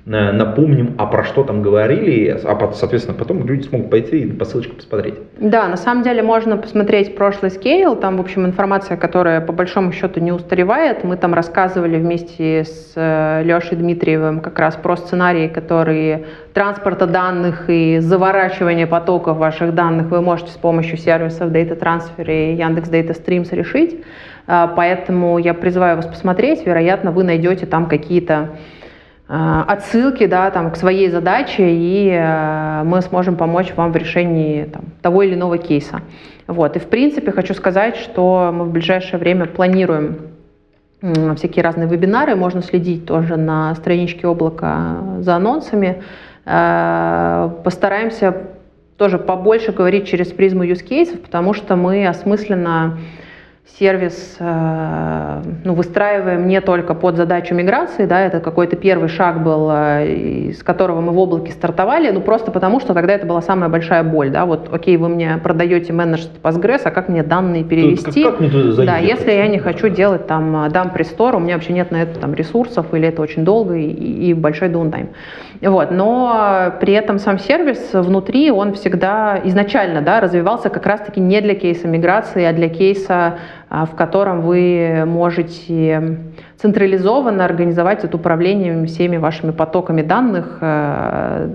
напомним, а про что там говорили, а, соответственно, потом люди смогут пойти и по ссылочке посмотреть. Да, на самом деле можно посмотреть прошлый скейл, там, в общем, информация, которая по большому счету не устаревает. Мы там рассказывали вместе с э, Лешей Дмитриевым как раз про сценарии, которые транспорта данных и заворачивания потоков ваших данных вы можете с помощью сервисов Data Transfer и Яндекс Data Streams решить. Э, поэтому я призываю вас посмотреть, вероятно, вы найдете там какие-то отсылки да, там, к своей задаче, и э, мы сможем помочь вам в решении там, того или иного кейса. Вот. И в принципе хочу сказать, что мы в ближайшее время планируем всякие разные вебинары, можно следить тоже на страничке облака за анонсами. Э, постараемся тоже побольше говорить через призму use cases, потому что мы осмысленно сервис э, ну, выстраиваем не только под задачу миграции, да, это какой-то первый шаг был, э, из которого мы в облаке стартовали, ну просто потому, что тогда это была самая большая боль, да, вот, окей, вы мне продаете менеджер Postgres, а как мне данные перевести? Как, как мне да, если я не хочу делать там дам престор, у меня вообще нет на это там ресурсов, или это очень долго и, и большой даунтайм. Вот, но при этом сам сервис внутри, он всегда изначально, да, развивался как раз-таки не для кейса миграции, а для кейса в котором вы можете централизованно организовать это управление всеми вашими потоками данных э,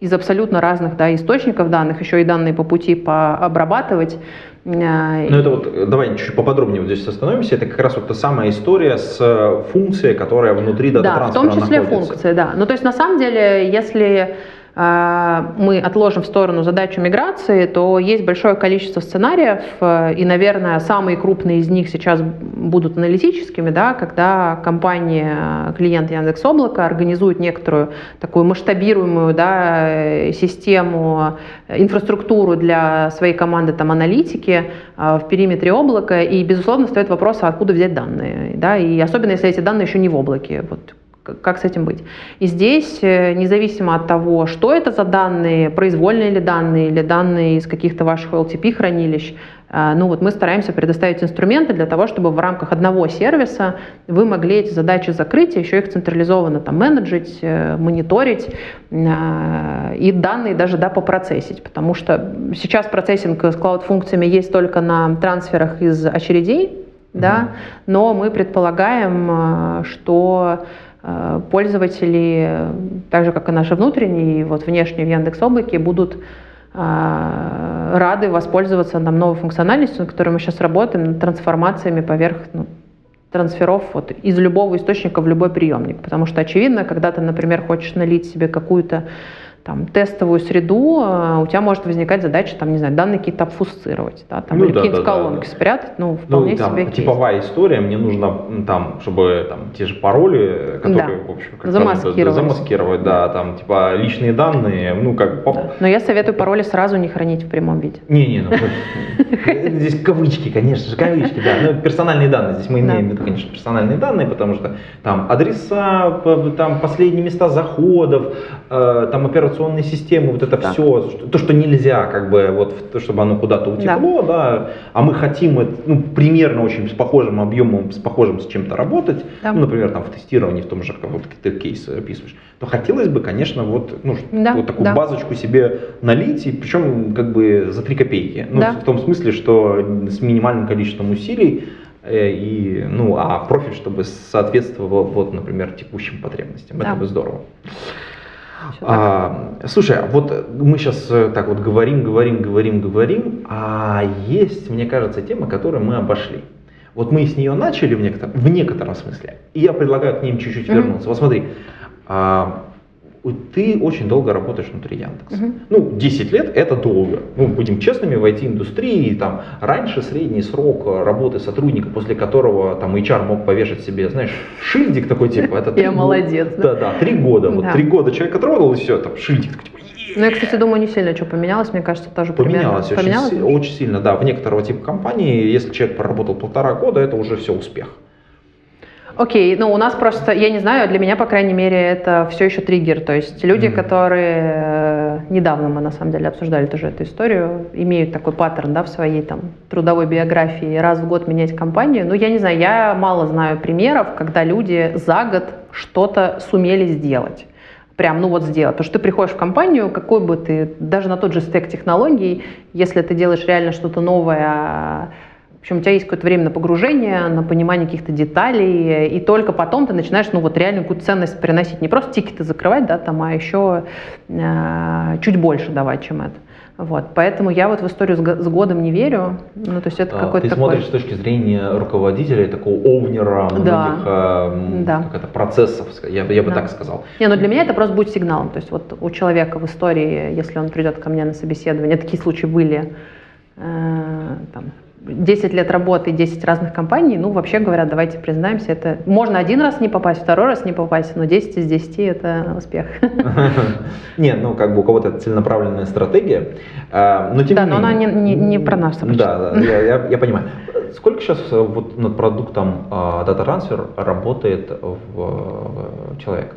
из абсолютно разных да, источников данных, еще и данные по пути пообрабатывать. Э, ну это вот, давай чуть поподробнее вот здесь остановимся. Это как раз вот та самая история с э, функцией, которая внутри дата Да, в том числе находится. функция, да. Ну то есть на самом деле, если а, мы отложим в сторону задачу миграции, то есть большое количество сценариев, э, и, наверное, самые крупные из них сейчас будут аналитическими, да, когда компания, клиент Яндекс Облака организует некоторую такую масштабируемую да, э, систему, э, инфраструктуру для своей команды там, аналитики в периметре облака, и, безусловно, стоит вопрос, а откуда взять данные, да, и особенно если эти данные еще не в облаке. Вот как с этим быть. И здесь, э, независимо от того, что это за данные, произвольные ли данные или данные из каких-то ваших LTP хранилищ, э, ну вот мы стараемся предоставить инструменты для того, чтобы в рамках одного сервиса вы могли эти задачи закрыть, еще их централизованно там менеджить, э, мониторить и данные даже да, попроцессить, потому что сейчас процессинг с клауд-функциями есть только на трансферах из очередей, да, но мы предполагаем, что пользователи, так же как и наши внутренние, вот внешние в Яндекс Облаке, будут э, рады воспользоваться нам новой функциональностью, на которой мы сейчас работаем, трансформациями поверх ну, трансферов вот, из любого источника в любой приемник. Потому что, очевидно, когда ты, например, хочешь налить себе какую-то там, тестовую среду, э, у тебя может возникать задача, там, не знаю, данные какие-то обфусцировать, да, там, ну, или да, какие-то да, колонки да. спрятать, ну, вполне ну, там, себе Типовая кейс. история, мне нужно, там, чтобы там, те же пароли, которые, да. в общем, как замаскировать. замаскировать, да, там, типа, личные данные, ну, как... Да. Но я советую пароли сразу не хранить в прямом виде. Не-не, ну, здесь кавычки, конечно же, кавычки, да, ну, персональные данные, здесь мы имеем в виду, конечно, персональные данные, потому что там адреса, там последние места заходов, э, там операционные операционные системы, вот это да. все, то, что нельзя, как бы, вот, то, чтобы оно куда-то утекло, да. да, а мы хотим, ну, примерно очень с похожим объемом, с похожим с чем-то работать, да. ну, например, там в тестировании, в том же, как вот ты кейс описываешь, то хотелось бы, конечно, вот, ну, да. вот такую да. базочку себе налить, и причем как бы за три копейки. Ну, да. в том смысле, что с минимальным количеством усилий, Э, и, ну, а профиль, чтобы соответствовал, вот, например, текущим потребностям. Да. Это бы здорово. А, слушай, а вот мы сейчас э, так вот говорим, говорим, говорим, говорим, а есть, мне кажется, тема, которую мы обошли. Вот мы с нее начали в некотором, в некотором смысле, и я предлагаю к ним чуть-чуть mm-hmm. вернуться. Вот смотри, а, ты очень долго работаешь внутри Яндекса. Угу. Ну, 10 лет это долго. Ну, будем честными, в IT-индустрии там раньше средний срок работы сотрудника, после которого там HR мог повешать себе, знаешь, шильдик такой типа, это Я молодец. Да, да, три года. Вот три года человек отработал и все, там шильдик такой, типа, ну, я, кстати, думаю, не сильно что поменялось, мне кажется, тоже поменялось примерно. Очень, поменялось очень сильно, да. В некоторого типа компании, если человек проработал полтора года, это уже все успех. Окей, ну у нас просто, я не знаю, для меня, по крайней мере, это все еще триггер. То есть люди, mm-hmm. которые э, недавно мы на самом деле обсуждали тоже эту историю, имеют такой паттерн да, в своей там трудовой биографии раз в год менять компанию. Ну, я не знаю, я мало знаю примеров, когда люди за год что-то сумели сделать прям, ну вот сделать. То, что ты приходишь в компанию, какой бы ты, даже на тот же стек технологий, если ты делаешь реально что-то новое, в общем, у тебя есть какое-то время на погружение, на понимание каких-то деталей, и только потом ты начинаешь, ну, вот реально какую-то ценность приносить. Не просто тикеты закрывать, да, там, а еще э, чуть больше давать, чем это. Вот, поэтому я вот в историю с, годом не верю. Ну, то есть это а, какой-то Ты такой... смотришь с точки зрения руководителя, такого овнера да. многих э, да. как это, процессов, я, я бы да. так сказал. Не, ну для меня это просто будет сигналом. То есть вот у человека в истории, если он придет ко мне на собеседование, такие случаи были, э, там, 10 лет работы, 10 разных компаний, ну, вообще говоря, давайте признаемся, это можно один раз не попасть, второй раз не попасть, но 10 из 10 это успех. Нет, ну, как бы у кого-то это целенаправленная стратегия, а, но тем Да, но она не про нас. Да, да, я понимаю. Сколько сейчас э, вот над продуктом а, Data Transfer работает в человек?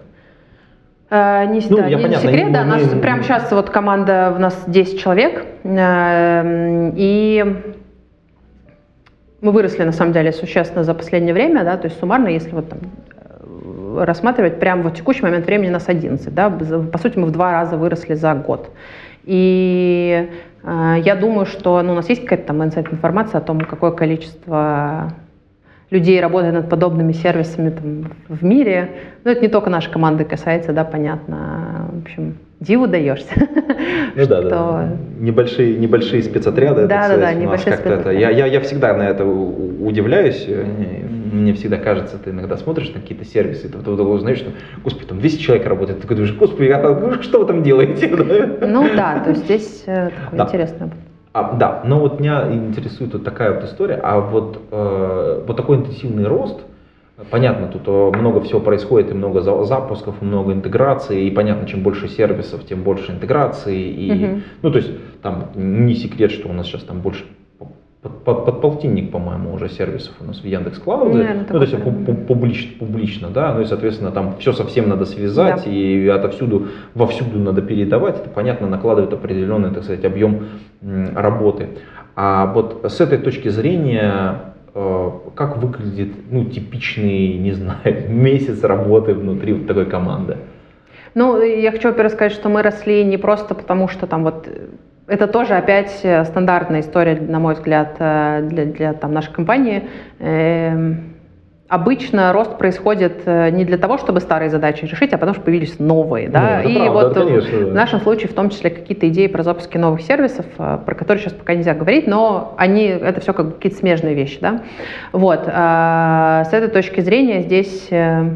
Uh, не, ну, да, я не понятно, секрет, мы, да, мы, нас мы, прямо сейчас вот команда, у нас 10 человек, э, и мы выросли, на самом деле, существенно за последнее время, да, то есть суммарно, если вот там э, рассматривать, прямо в текущий момент времени нас 11, да, по сути, мы в два раза выросли за год. И э, я думаю, что ну, у нас есть какая-то там информация о том, какое количество людей работает над подобными сервисами там, в мире. Но это не только нашей команды касается, да, понятно. В общем, диву даешься. Ну да, да. Небольшие, небольшие спецотряды. Да, да, да, небольшие спецотряды. Я, я, я всегда на это удивляюсь. Мне всегда кажется, ты иногда смотришь на какие-то сервисы, ты, ты, ты знаешь, что, господи, там 200 человек работает, ты такой думаешь, господи, а, что вы там делаете? Ну да, то есть здесь э, такое да. интересное. А, да, но вот меня интересует вот такая вот история, а вот, э, вот такой интенсивный рост – Понятно, тут э, много всего происходит, и много запусков, и много интеграции, и понятно, чем больше сервисов, тем больше интеграции. И, угу. Ну, то есть, там не секрет, что у нас сейчас там больше под, под, под полтинник, по-моему, уже сервисов у нас в Яндекс Клауде. Ну, то есть публично, публично, да, ну и, соответственно, там все совсем надо связать, да. и отовсюду, вовсюду надо передавать. Это, понятно, накладывает определенный, так сказать, объем работы. А вот с этой точки зрения как выглядит ну, типичный, не знаю, месяц работы внутри вот такой команды? Ну, я хочу, во-первых, сказать, что мы росли не просто потому, что там вот это тоже опять стандартная история, на мой взгляд, э, для, для там, нашей компании. Обычно рост происходит э, не для того, чтобы старые задачи решить, а потому что появились новые. Да? Ну, и правда, вот конечно, в, да. нашем случае в том числе какие-то идеи про запуски новых сервисов, э, про которые сейчас пока нельзя говорить, но они, это все как какие-то смежные вещи. Да? Вот. А с этой точки зрения здесь э,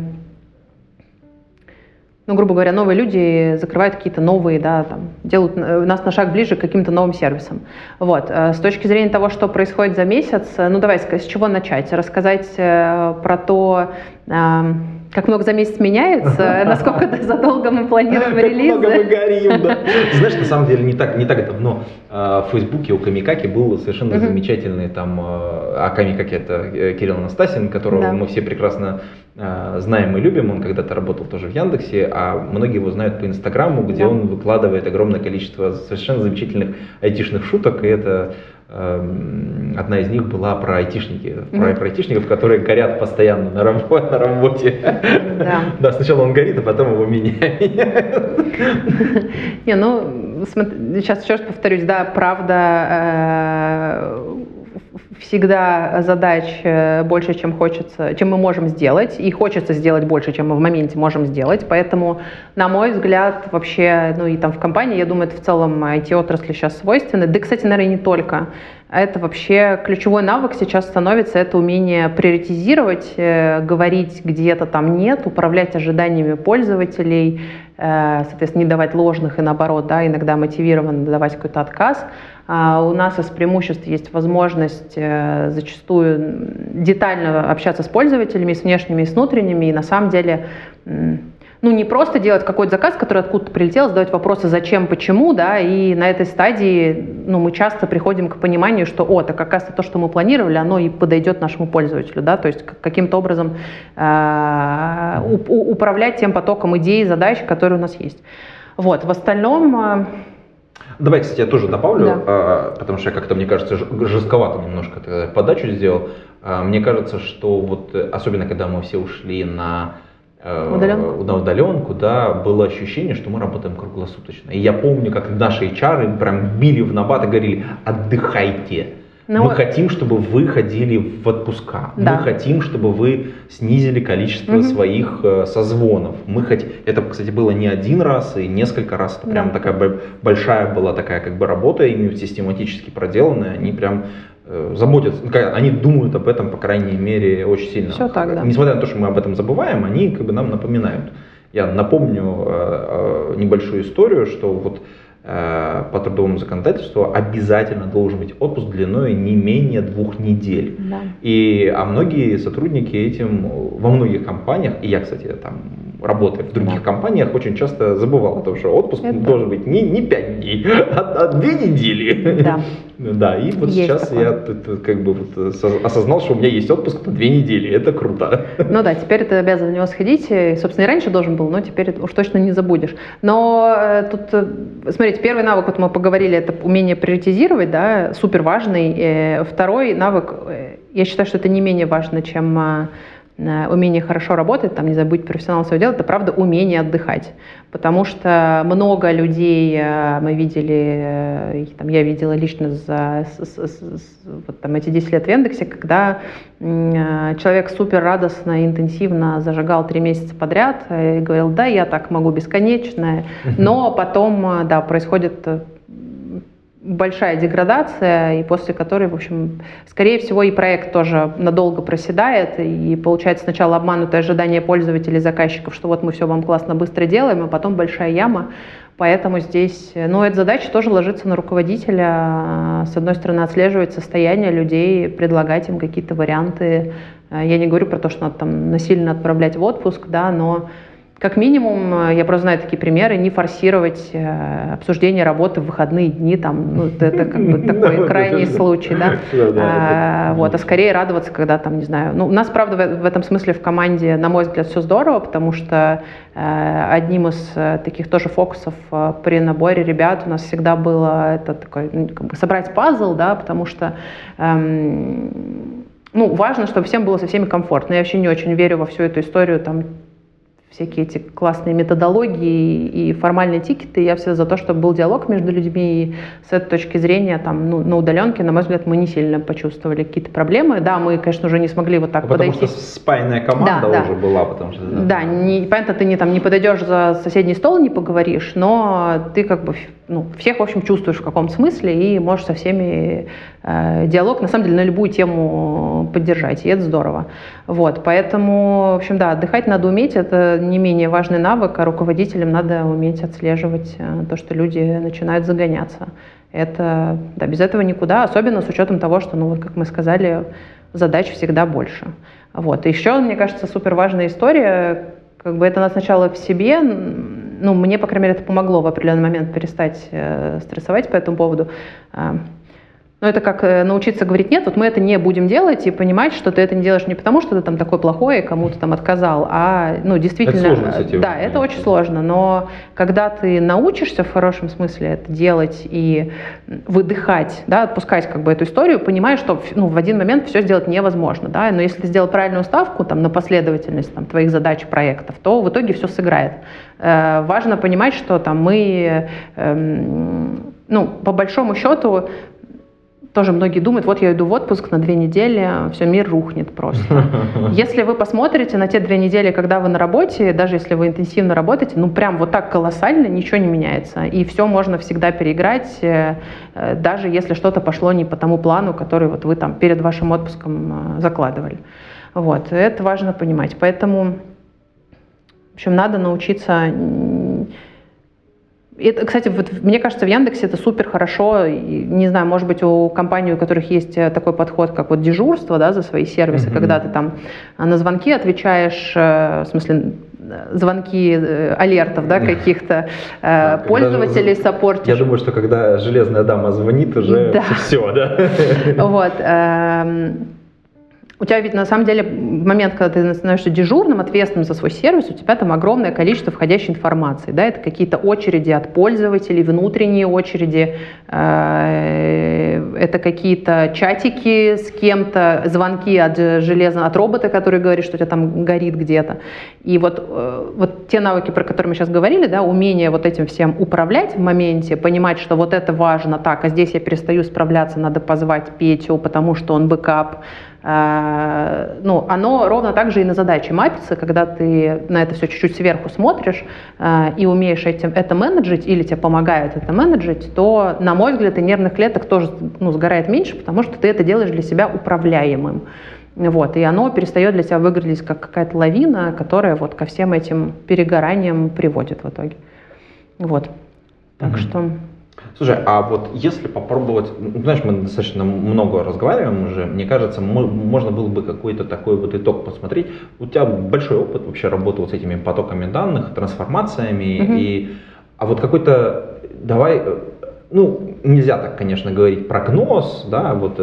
ну, грубо говоря, новые люди закрывают какие-то новые, да, там, делают э, нас на шаг ближе к каким-то новым сервисам. Вот. Э, с точки зрения того, что происходит за месяц, э, ну, давай с чего начать? Рассказать про то, Как много за месяц меняется, насколько задолго мы планируем релизы. Как много мы горим, да. Знаешь, на самом деле не так, не так давно а, в Фейсбуке у Камикаки был совершенно замечательный там, а, а Камикаки это э, Кирилл Анастасин, которого мы все прекрасно а, знаем и любим, он когда-то работал тоже в Яндексе, а многие его знают по Инстаграму, где он выкладывает огромное количество совершенно замечательных айтишных шуток, и это одна из них была про айтишники, про, про айтишников, которые горят постоянно на, работе. На работе. Да. да, сначала он горит, а потом его меняют. Не, ну, сейчас еще раз повторюсь, да, правда, э, всегда задач э, больше, чем хочется, чем мы можем сделать, и хочется сделать больше, чем мы в моменте можем сделать, поэтому, на мой взгляд, вообще, ну и там в компании, я думаю, это в целом IT-отрасли сейчас свойственно, да, кстати, наверное, не только, это вообще ключевой навык сейчас становится, это умение приоритизировать, э, говорить где-то там нет, управлять ожиданиями пользователей, э, соответственно, не давать ложных и наоборот, да, иногда мотивированно давать какой-то отказ. А у нас из преимуществ есть возможность зачастую детально общаться с пользователями, с внешними и с внутренними, и на самом деле ну, не просто делать какой-то заказ, который откуда-то прилетел, задавать вопросы зачем, почему, да, и на этой стадии, ну, мы часто приходим к пониманию, что, о, так оказывается, то, что мы планировали, оно и подойдет нашему пользователю, да, то есть каким-то образом э, управлять тем потоком идей, задач, которые у нас есть. Вот, в остальном... Э, Давай, кстати, я тоже добавлю, да. а, потому что я как-то, мне кажется, жестковато немножко подачу сделал. А, мне кажется, что вот, особенно когда мы все ушли на Э, удаленку? на удаленку, да, было ощущение, что мы работаем круглосуточно. И я помню, как наши HR прям били в набат и говорили, отдыхайте. Но... Мы хотим, чтобы вы ходили в отпуска. Да. Мы хотим, чтобы вы снизили количество угу. своих э, созвонов. Мы хотим. Это, кстати, было не один раз и несколько раз. Это да. прям такая большая была такая как бы работа, ими систематически проделанная. Они прям Э, заботятся, ну, они думают об этом, по крайней мере, очень сильно. Все так, да. Несмотря на то, что мы об этом забываем, они как бы нам напоминают. Я напомню э, э, небольшую историю, что вот по трудовому законодательству обязательно должен быть отпуск длиной не менее двух недель. Да. И, а многие сотрудники этим во многих компаниях, и я, кстати, там работая в других да. компаниях, очень часто забывал о том, что отпуск Это должен быть не, не 5 дней, а, а 2 недели. Да. Да, и вот есть сейчас такое. я как бы вот осознал, что у меня есть отпуск на 2 недели, это круто. Ну да, теперь ты обязан в него сходить, и, собственно, и раньше должен был, но теперь уж точно не забудешь. Но э, тут, э, смотрите, первый навык, вот мы поговорили, это умение приоритизировать, да, супер важный. Э, второй навык, я считаю, что это не менее важно, чем Э, умение хорошо работать, там, не знаю, быть профессионалом своего дела, это правда умение отдыхать. Потому что много людей э, мы видели, э, там, я видела лично за вот, там, эти 10 лет в Яндексе, когда человек супер радостно, интенсивно зажигал три месяца подряд и говорил, да, я так могу бесконечно, но потом, да, происходит большая деградация, и после которой, в общем, скорее всего, и проект тоже надолго проседает, и получается сначала обманутое ожидание пользователей, заказчиков, что вот мы все вам классно быстро делаем, а потом большая яма. Поэтому здесь, ну, эта задача тоже ложится на руководителя. С одной стороны, отслеживать состояние людей, предлагать им какие-то варианты. Я не говорю про то, что надо там насильно отправлять в отпуск, да, но как минимум, э, я просто знаю такие примеры, не форсировать э, обсуждение работы в выходные дни, там, ну, это как бы такой крайний случай, да, а, вот, а скорее радоваться, когда там, не знаю, ну, у нас, правда, в этом смысле в команде, на мой взгляд, все здорово, потому что э, одним из таких тоже фокусов при наборе ребят у нас всегда было это такой, ну, как бы собрать пазл, да, потому что эм, ну, важно, чтобы всем было со всеми комфортно. Я вообще не очень верю во всю эту историю там всякие эти классные методологии и формальные тикеты. Я все за то, чтобы был диалог между людьми. И с этой точки зрения, там, ну, на удаленке, на мой взгляд, мы не сильно почувствовали какие-то проблемы. Да, мы, конечно, уже не смогли вот так а подойти. Потому что спаянная команда да, уже да. была, потому что... Да, да не, понятно, ты не, там, не подойдешь за соседний стол, не поговоришь, но ты как бы ну, всех, в общем, чувствуешь в каком смысле и можешь со всеми э, диалог, на самом деле, на любую тему поддержать, и это здорово. Вот, поэтому, в общем, да, отдыхать надо уметь, это не менее важный навык, а руководителям надо уметь отслеживать э, то, что люди начинают загоняться. Это, да, без этого никуда, особенно с учетом того, что, ну, вот, как мы сказали, задач всегда больше. Вот. И еще, мне кажется, супер важная история, как бы это надо сначала в себе, ну, мне, по крайней мере, это помогло в определенный момент перестать э, стрессовать по этому поводу. Э, но это как э, научиться говорить нет, вот мы это не будем делать и понимать, что ты это не делаешь не потому, что ты там такой плохой и кому-то там отказал, а ну действительно. Это сложно, кстати, да, это очень сложно, но когда ты научишься в хорошем смысле это делать и выдыхать, да, отпускать как бы эту историю, понимаешь, что ну, в один момент все сделать невозможно, да, но если ты сделал правильную ставку там на последовательность там твоих задач, проектов, то в итоге все сыграет. Э, важно понимать, что там мы, э, ну, по большому счету тоже многие думают, вот я иду в отпуск на две недели, все, мир рухнет просто. Если вы посмотрите на те две недели, когда вы на работе, даже если вы интенсивно работаете, ну прям вот так колоссально ничего не меняется. И все можно всегда переиграть, э, э, даже если что-то пошло не по тому плану, который вот вы там перед вашим отпуском э, закладывали. Вот, это важно понимать. Поэтому, в общем, надо научиться это, кстати, вот мне кажется, в Яндексе это супер хорошо. Не знаю, может быть, у компаний, у которых есть э, такой подход, как вот дежурство, да, за свои сервисы, mm-hmm. когда ты там э, на звонки отвечаешь, э, в смысле, звонки алертов, да, каких-то да, пользователей саппортишь. Я думаю, что когда железная дама звонит, уже да. все, да. Вот. Эм, у тебя ведь на самом деле в момент, когда ты становишься дежурным, ответственным за свой сервис, у тебя там огромное количество входящей информации. Да? Это какие-то очереди от пользователей, внутренние очереди, э, это какие-то чатики с кем-то, звонки от железа, от робота, который говорит, что у тебя там горит где-то. И вот, э, вот те навыки, про которые мы сейчас говорили, да, умение вот этим всем управлять в моменте, понимать, что вот это важно, так, а здесь я перестаю справляться, надо позвать Петю, потому что он бэкап, ну, оно ровно так же и на задачи мапится, когда ты на это все чуть-чуть сверху смотришь э, и умеешь этим, это менеджить или тебе помогают это менеджить, то, на мой взгляд, и нервных клеток тоже ну, сгорает меньше, потому что ты это делаешь для себя управляемым. Вот, и оно перестает для тебя выглядеть как какая-то лавина, которая вот ко всем этим перегораниям приводит в итоге. Вот. Так mm что Слушай, а вот если попробовать, ну, знаешь, мы достаточно много разговариваем уже, мне кажется, можно было бы какой-то такой вот итог посмотреть. У тебя большой опыт вообще работы вот с этими потоками данных, трансформациями, угу. и, а вот какой-то, давай, ну, нельзя так, конечно, говорить прогноз, да, вот,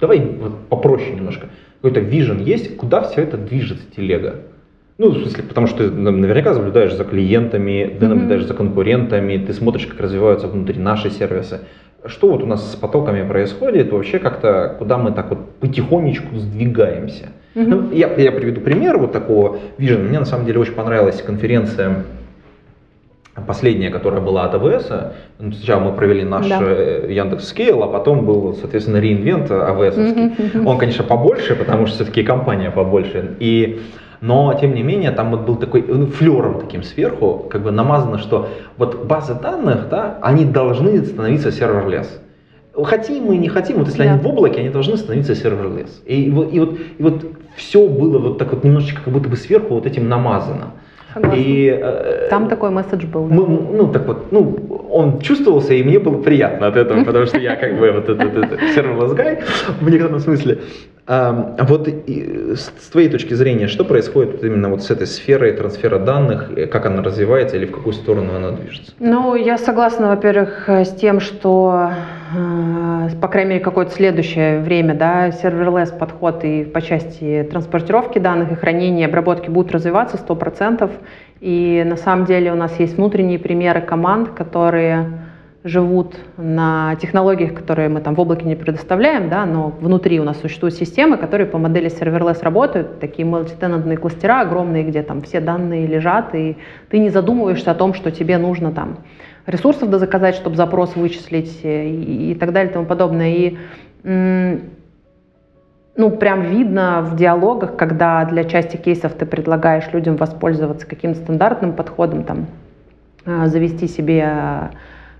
давай вот попроще немножко. Какой-то вижен есть, куда все это движется, телега? Ну, в смысле, потому что ты наверняка наблюдаешь за клиентами, ты наблюдаешь mm-hmm. за конкурентами, ты смотришь, как развиваются внутри наши сервисы. Что вот у нас с потоками происходит, вообще как-то, куда мы так вот потихонечку сдвигаемся? Mm-hmm. Ну, я, я приведу пример вот такого Vision. Мне на самом деле очень понравилась конференция последняя, которая была от AWS. Ну, сначала мы провели наш да. Э, Yandex Scale, а потом был, соответственно, re:Invent AWS. Mm-hmm. Он, конечно, побольше, потому что все-таки компания побольше. И но тем не менее там вот был такой ну, флером таким сверху, как бы намазано, что вот базы данных, да, они должны становиться serverless. Хотим мы, не хотим, вот если да. они в облаке, они должны становиться serverless. И, и, вот, и, вот, и вот все было вот так вот немножечко как будто бы сверху вот этим намазано. И, э, Там такой месседж был. Да? Мы, ну, так вот, ну, он чувствовался, и мне было приятно от этого, потому что я как бы вот этот, serverless guy в некотором смысле. Вот с твоей точки зрения, что происходит именно вот с этой сферой трансфера данных, как она развивается или в какую сторону она движется? Ну, я согласна, во-первых, с тем, что, э, по крайней мере, какое-то следующее время, да, серверлесс подход и по части транспортировки данных и хранения, обработки будут развиваться 100%. И на самом деле у нас есть внутренние примеры команд, которые живут на технологиях, которые мы там в облаке не предоставляем, да, но внутри у нас существуют системы, которые по модели serverless работают, такие мультитенантные кластера огромные, где там все данные лежат, и ты не задумываешься о том, что тебе нужно там ресурсов заказать, чтобы запрос вычислить э, и, и так далее и тому подобное. И ну, прям видно в диалогах, когда для части кейсов ты предлагаешь людям воспользоваться каким-то стандартным подходом, там, э, завести себе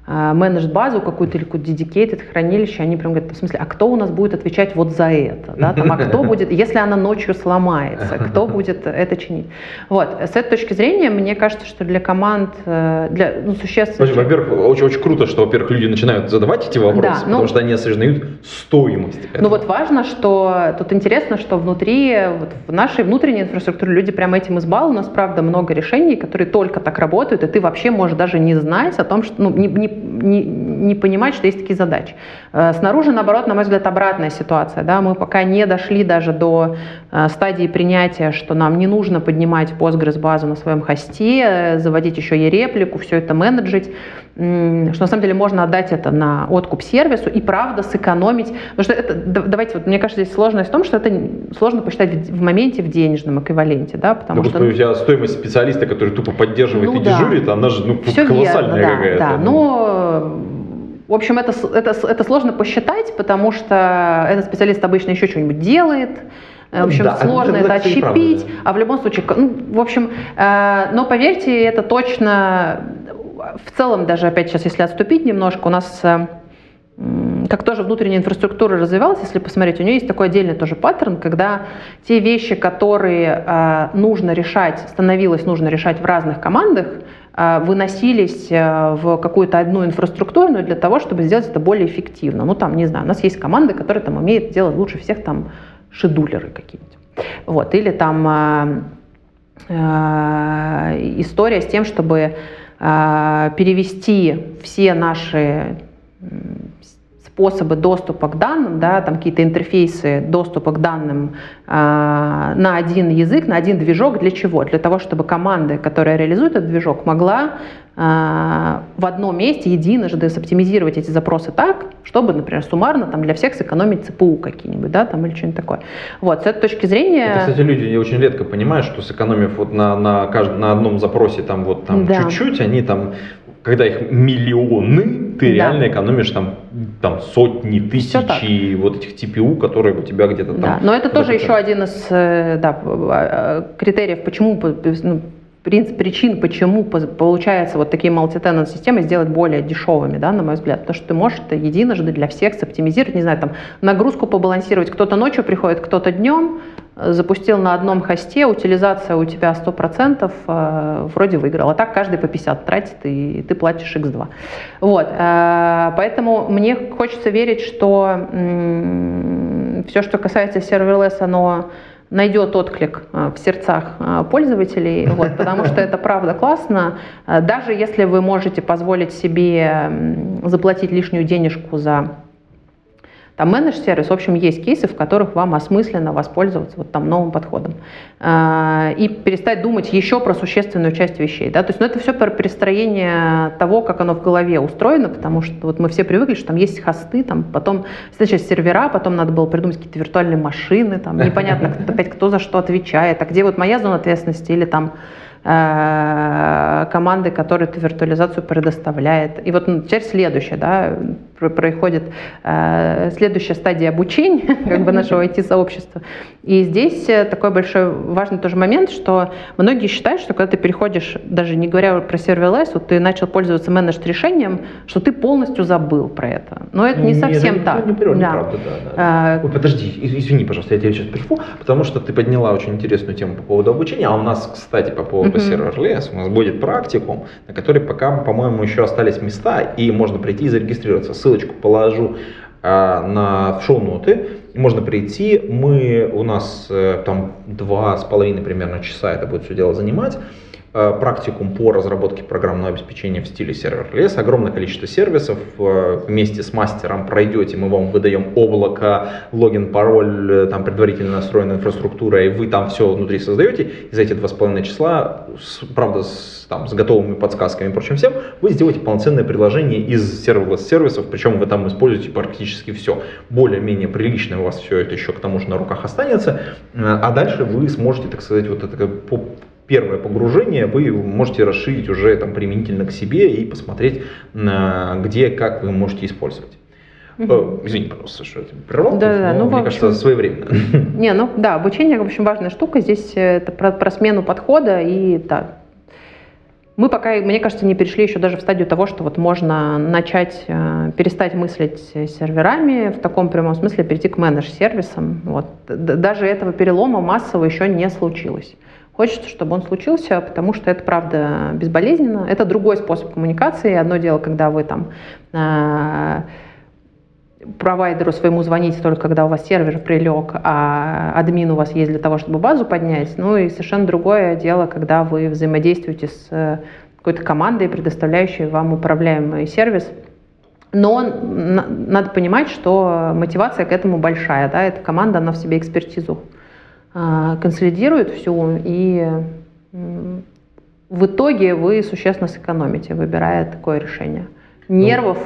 а, менеджд базу какую-то или какую-то dedicated хранилище, они прям говорят, в смысле, а кто у нас будет отвечать вот за это? Да? Там, а кто будет, если она ночью сломается, кто будет это чинить? Вот. С этой точки зрения, мне кажется, что для команд, э, для ну, существенно... Во-первых, очень, очень круто, что, во-первых, люди начинают задавать эти вопросы, да, ну, потому что они осознают стоимость. Этого. Ну вот важно, что тут интересно, что внутри, вот в нашей внутренней инфраструктуре люди прямо этим избал, у нас, правда, много решений, которые только так работают, и ты вообще можешь даже не знать о том, что, ну, не, не не, не понимать, что есть такие задачи. Э, снаружи, наоборот, на мой взгляд, обратная ситуация. Да? Мы пока не дошли даже до э, стадии принятия, что нам не нужно поднимать Postgres-базу на своем хосте, э, заводить еще и реплику, все это менеджить, что на самом деле можно отдать это на откуп сервису и правда сэкономить. Потому что это, давайте, вот мне кажется, здесь сложность в том, что это сложно посчитать в моменте в денежном эквиваленте. Да? Потому ну, что, у тебя стоимость специалиста, который тупо поддерживает ну, и да. дежурит, она же ну, Все колоссальная верно, какая-то. Да, да. Но в общем, это, это, это сложно посчитать, потому что этот специалист обычно еще что-нибудь делает, в общем, да, сложно это, это отщепить, правда, да. а в любом случае, ну, в общем, э, но поверьте, это точно, в целом даже, опять сейчас, если отступить немножко, у нас э, как тоже внутренняя инфраструктура развивалась, если посмотреть, у нее есть такой отдельный тоже паттерн, когда те вещи, которые э, нужно решать, становилось нужно решать в разных командах, выносились э, в какую-то одну инфраструктурную для того, чтобы сделать это более эффективно. Ну, там, не знаю, у нас есть команды, которые там умеют делать лучше всех там шедулеры какие-нибудь. Вот, или там э, э, история с тем, чтобы э, перевести все наши способы доступа к данным, да, там какие-то интерфейсы доступа к данным э, на один язык, на один движок. Для чего? Для того, чтобы команда, которая реализует этот движок, могла э, в одном месте единожды соптимизировать эти запросы так, чтобы, например, суммарно там, для всех сэкономить ЦПУ какие-нибудь, да, там, или что-нибудь такое. Вот, с этой точки зрения... Это, кстати, люди очень редко понимают, что сэкономив вот на, на, кажд... на одном запросе там вот там да. чуть-чуть, они там когда их миллионы, ты да. реально экономишь там, там сотни, тысячи вот этих TPU, которые у тебя где-то там. Да, но это тоже еще один из э, да, а, критериев, почему ну, принцип причин, почему получается вот такие multi-tenant системы сделать более дешевыми, да, на мой взгляд. Потому что ты можешь это единожды для всех соптимизировать, не знаю, там нагрузку побалансировать. Кто-то ночью приходит, кто-то днем, э, запустил на одном хосте, утилизация у тебя 100%, э, вроде выиграл. А так каждый по 50 тратит, и ты платишь x2. Вот, э, поэтому мне хочется верить, что э, все, что касается serverless, оно найдет отклик э, в сердцах э, пользователей, вот, потому что это правда классно. Э, даже если вы можете позволить себе заплатить лишнюю денежку за там менедж-сервис, в общем, есть кейсы, в которых вам осмысленно воспользоваться вот там новым подходом. А, и перестать думать еще про существенную часть вещей. Да? То есть ну, это все про перестроение того, как оно в голове устроено, потому что вот мы все привыкли, что там есть хосты, там потом сначала сервера, потом надо было придумать какие-то виртуальные машины, там непонятно опять кто за что отвечает, а где вот моя зона ответственности или там команды, которые эту виртуализацию предоставляет. И вот ну, теперь следующее, да, происходит э, следующая стадия обучения как бы нашего IT-сообщества. И здесь э, такой большой важный тоже момент, что многие считают, что когда ты переходишь, даже не говоря про серверлесс, вот ты начал пользоваться менеджер решением, что ты полностью забыл про это. Но это не, не совсем не, так. Не, не, не, да. Правда, да, да. А, Ой, подожди, извини, пожалуйста, я тебя сейчас прерву, потому что ты подняла очень интересную тему по поводу обучения, а у нас, кстати, по поводу по serverless, у нас будет практикум, на который пока, по-моему, еще остались места, и можно прийти и зарегистрироваться. Ссылочку положу а, на в шоу-ноты. Можно прийти. Мы, у нас э, там два с половиной примерно часа это будет все дело занимать. Э, практикум по разработке программного обеспечения в стиле serverless. Огромное количество сервисов. Э, вместе с мастером пройдете, мы вам выдаем облако, логин, пароль, э, там предварительно настроенная инфраструктура, и вы там все внутри создаете. И за эти два с половиной часа, правда, с, там, с готовыми подсказками и прочим всем, вы сделаете полноценное приложение из serverless сервисов, причем вы там используете практически все. Более-менее приличное у вас все это еще к тому же на руках останется, а дальше вы сможете, так сказать, вот это по первое погружение вы можете расширить уже там, применительно к себе и посмотреть, где, как вы можете использовать. Угу. Извините, пожалуйста, что это прервал, да, да, ну, мне общем, кажется, своевременно. Не, ну да, обучение, в общем, важная штука. Здесь это про, про смену подхода и да, мы пока, мне кажется, не перешли еще даже в стадию того, что вот можно начать э, перестать мыслить серверами, в таком прямом смысле перейти к менедж-сервисам. Вот. Даже этого перелома массового еще не случилось. Хочется, чтобы он случился, потому что это, правда, безболезненно. Это другой способ коммуникации. Одно дело, когда вы там э, провайдеру своему звоните только когда у вас сервер прилег, а админ у вас есть для того, чтобы базу поднять. Ну и совершенно другое дело, когда вы взаимодействуете с э, какой-то командой, предоставляющей вам управляемый сервис. Но надо понимать, что мотивация к этому большая. Да? Эта команда, она в себе экспертизу консолидирует всю, и в итоге вы существенно сэкономите, выбирая такое решение. Нервов,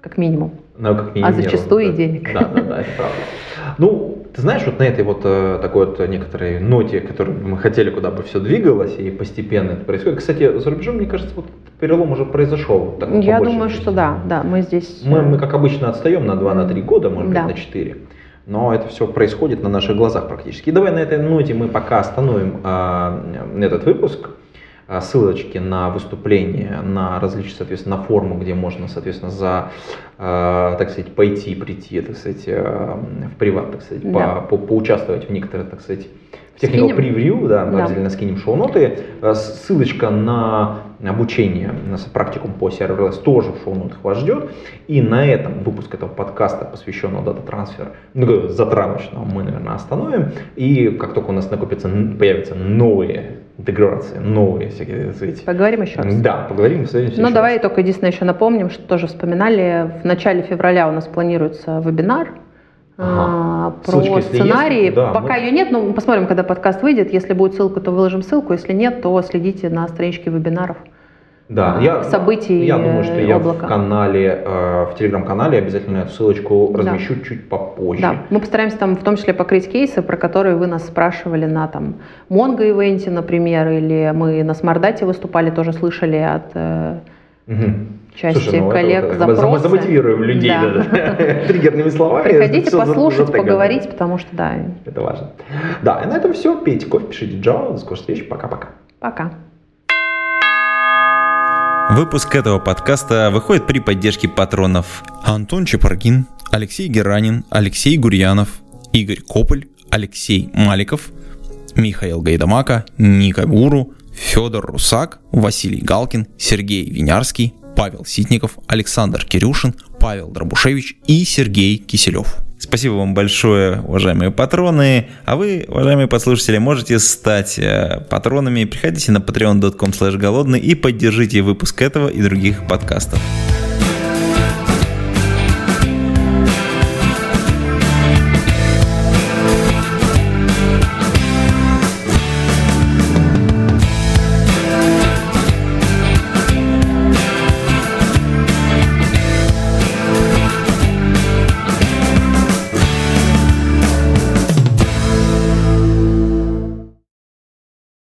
как минимум. Ну, как минимум, а зачастую да. и денег. Да, да, да, это правда. Ну, ты знаешь, вот на этой вот э, такой вот некоторой ноте, которую мы хотели, куда бы все двигалось, и постепенно это происходит. Кстати, за рубежом, мне кажется, вот перелом уже произошел. Так, Я думаю, что да, да, мы здесь... Мы, мы, как обычно, отстаем на 2-3 на года, может да. быть, на 4. Но это все происходит на наших глазах практически. И давай на этой ноте мы пока остановим э, этот выпуск. А, ссылочки на выступления, на различные, соответственно, на форму, где можно, соответственно, за, э, так сказать, пойти, прийти, так сказать, э, в приват, так сказать, да. по, по, поучаствовать в некоторых, так сказать, в technical превью, да, да, обязательно скинем шоу-ноты. Ссылочка на обучение, на практикум по serverless тоже в шоу-нотах вас ждет. И на этом выпуск этого подкаста, посвященного дата трансфер, ну, затравочного, мы, наверное, остановим. И как только у нас накопятся, появятся новые интеграции, новые всякие, сказать. Поговорим еще раз. Да, поговорим. Ну, давай раз. только единственное еще напомним, что тоже вспоминали, в начале февраля у нас планируется вебинар, ага. про Ссылочка, сценарий. Есть, да, Пока мы... ее нет, но посмотрим, когда подкаст выйдет. Если будет ссылка, то выложим ссылку. Если нет, то следите на страничке вебинаров. Да, а, я, событий я думаю, что я облака. в канале, э, в телеграм-канале обязательно эту ссылочку размещу да. чуть попозже. Да, мы постараемся там в том числе покрыть кейсы, про которые вы нас спрашивали на там Mongo ивенте, например, или мы на Смардате выступали, тоже слышали от угу. Части Слушай, ну, коллег это, запросы. Мы замотивируем людей да. Да, триггерными словами. Приходите послушать, поговорить, потому что да. Это важно. Да, и на этом все. Пейте кофе, пишите Java. До скорой встречи. Пока-пока. Пока. -пока. Пока. Выпуск этого подкаста выходит при поддержке патронов Антон Чепаргин, Алексей Геранин, Алексей Гурьянов, Игорь Кополь, Алексей Маликов, Михаил Гайдамака, Ника Гуру, Федор Русак, Василий Галкин, Сергей Винярский, Павел Ситников, Александр Кирюшин, Павел Дробушевич и Сергей Киселев. Спасибо вам большое, уважаемые патроны. А вы, уважаемые послушатели, можете стать э, патронами. Приходите на patreon.com голодный и поддержите выпуск этого и других подкастов.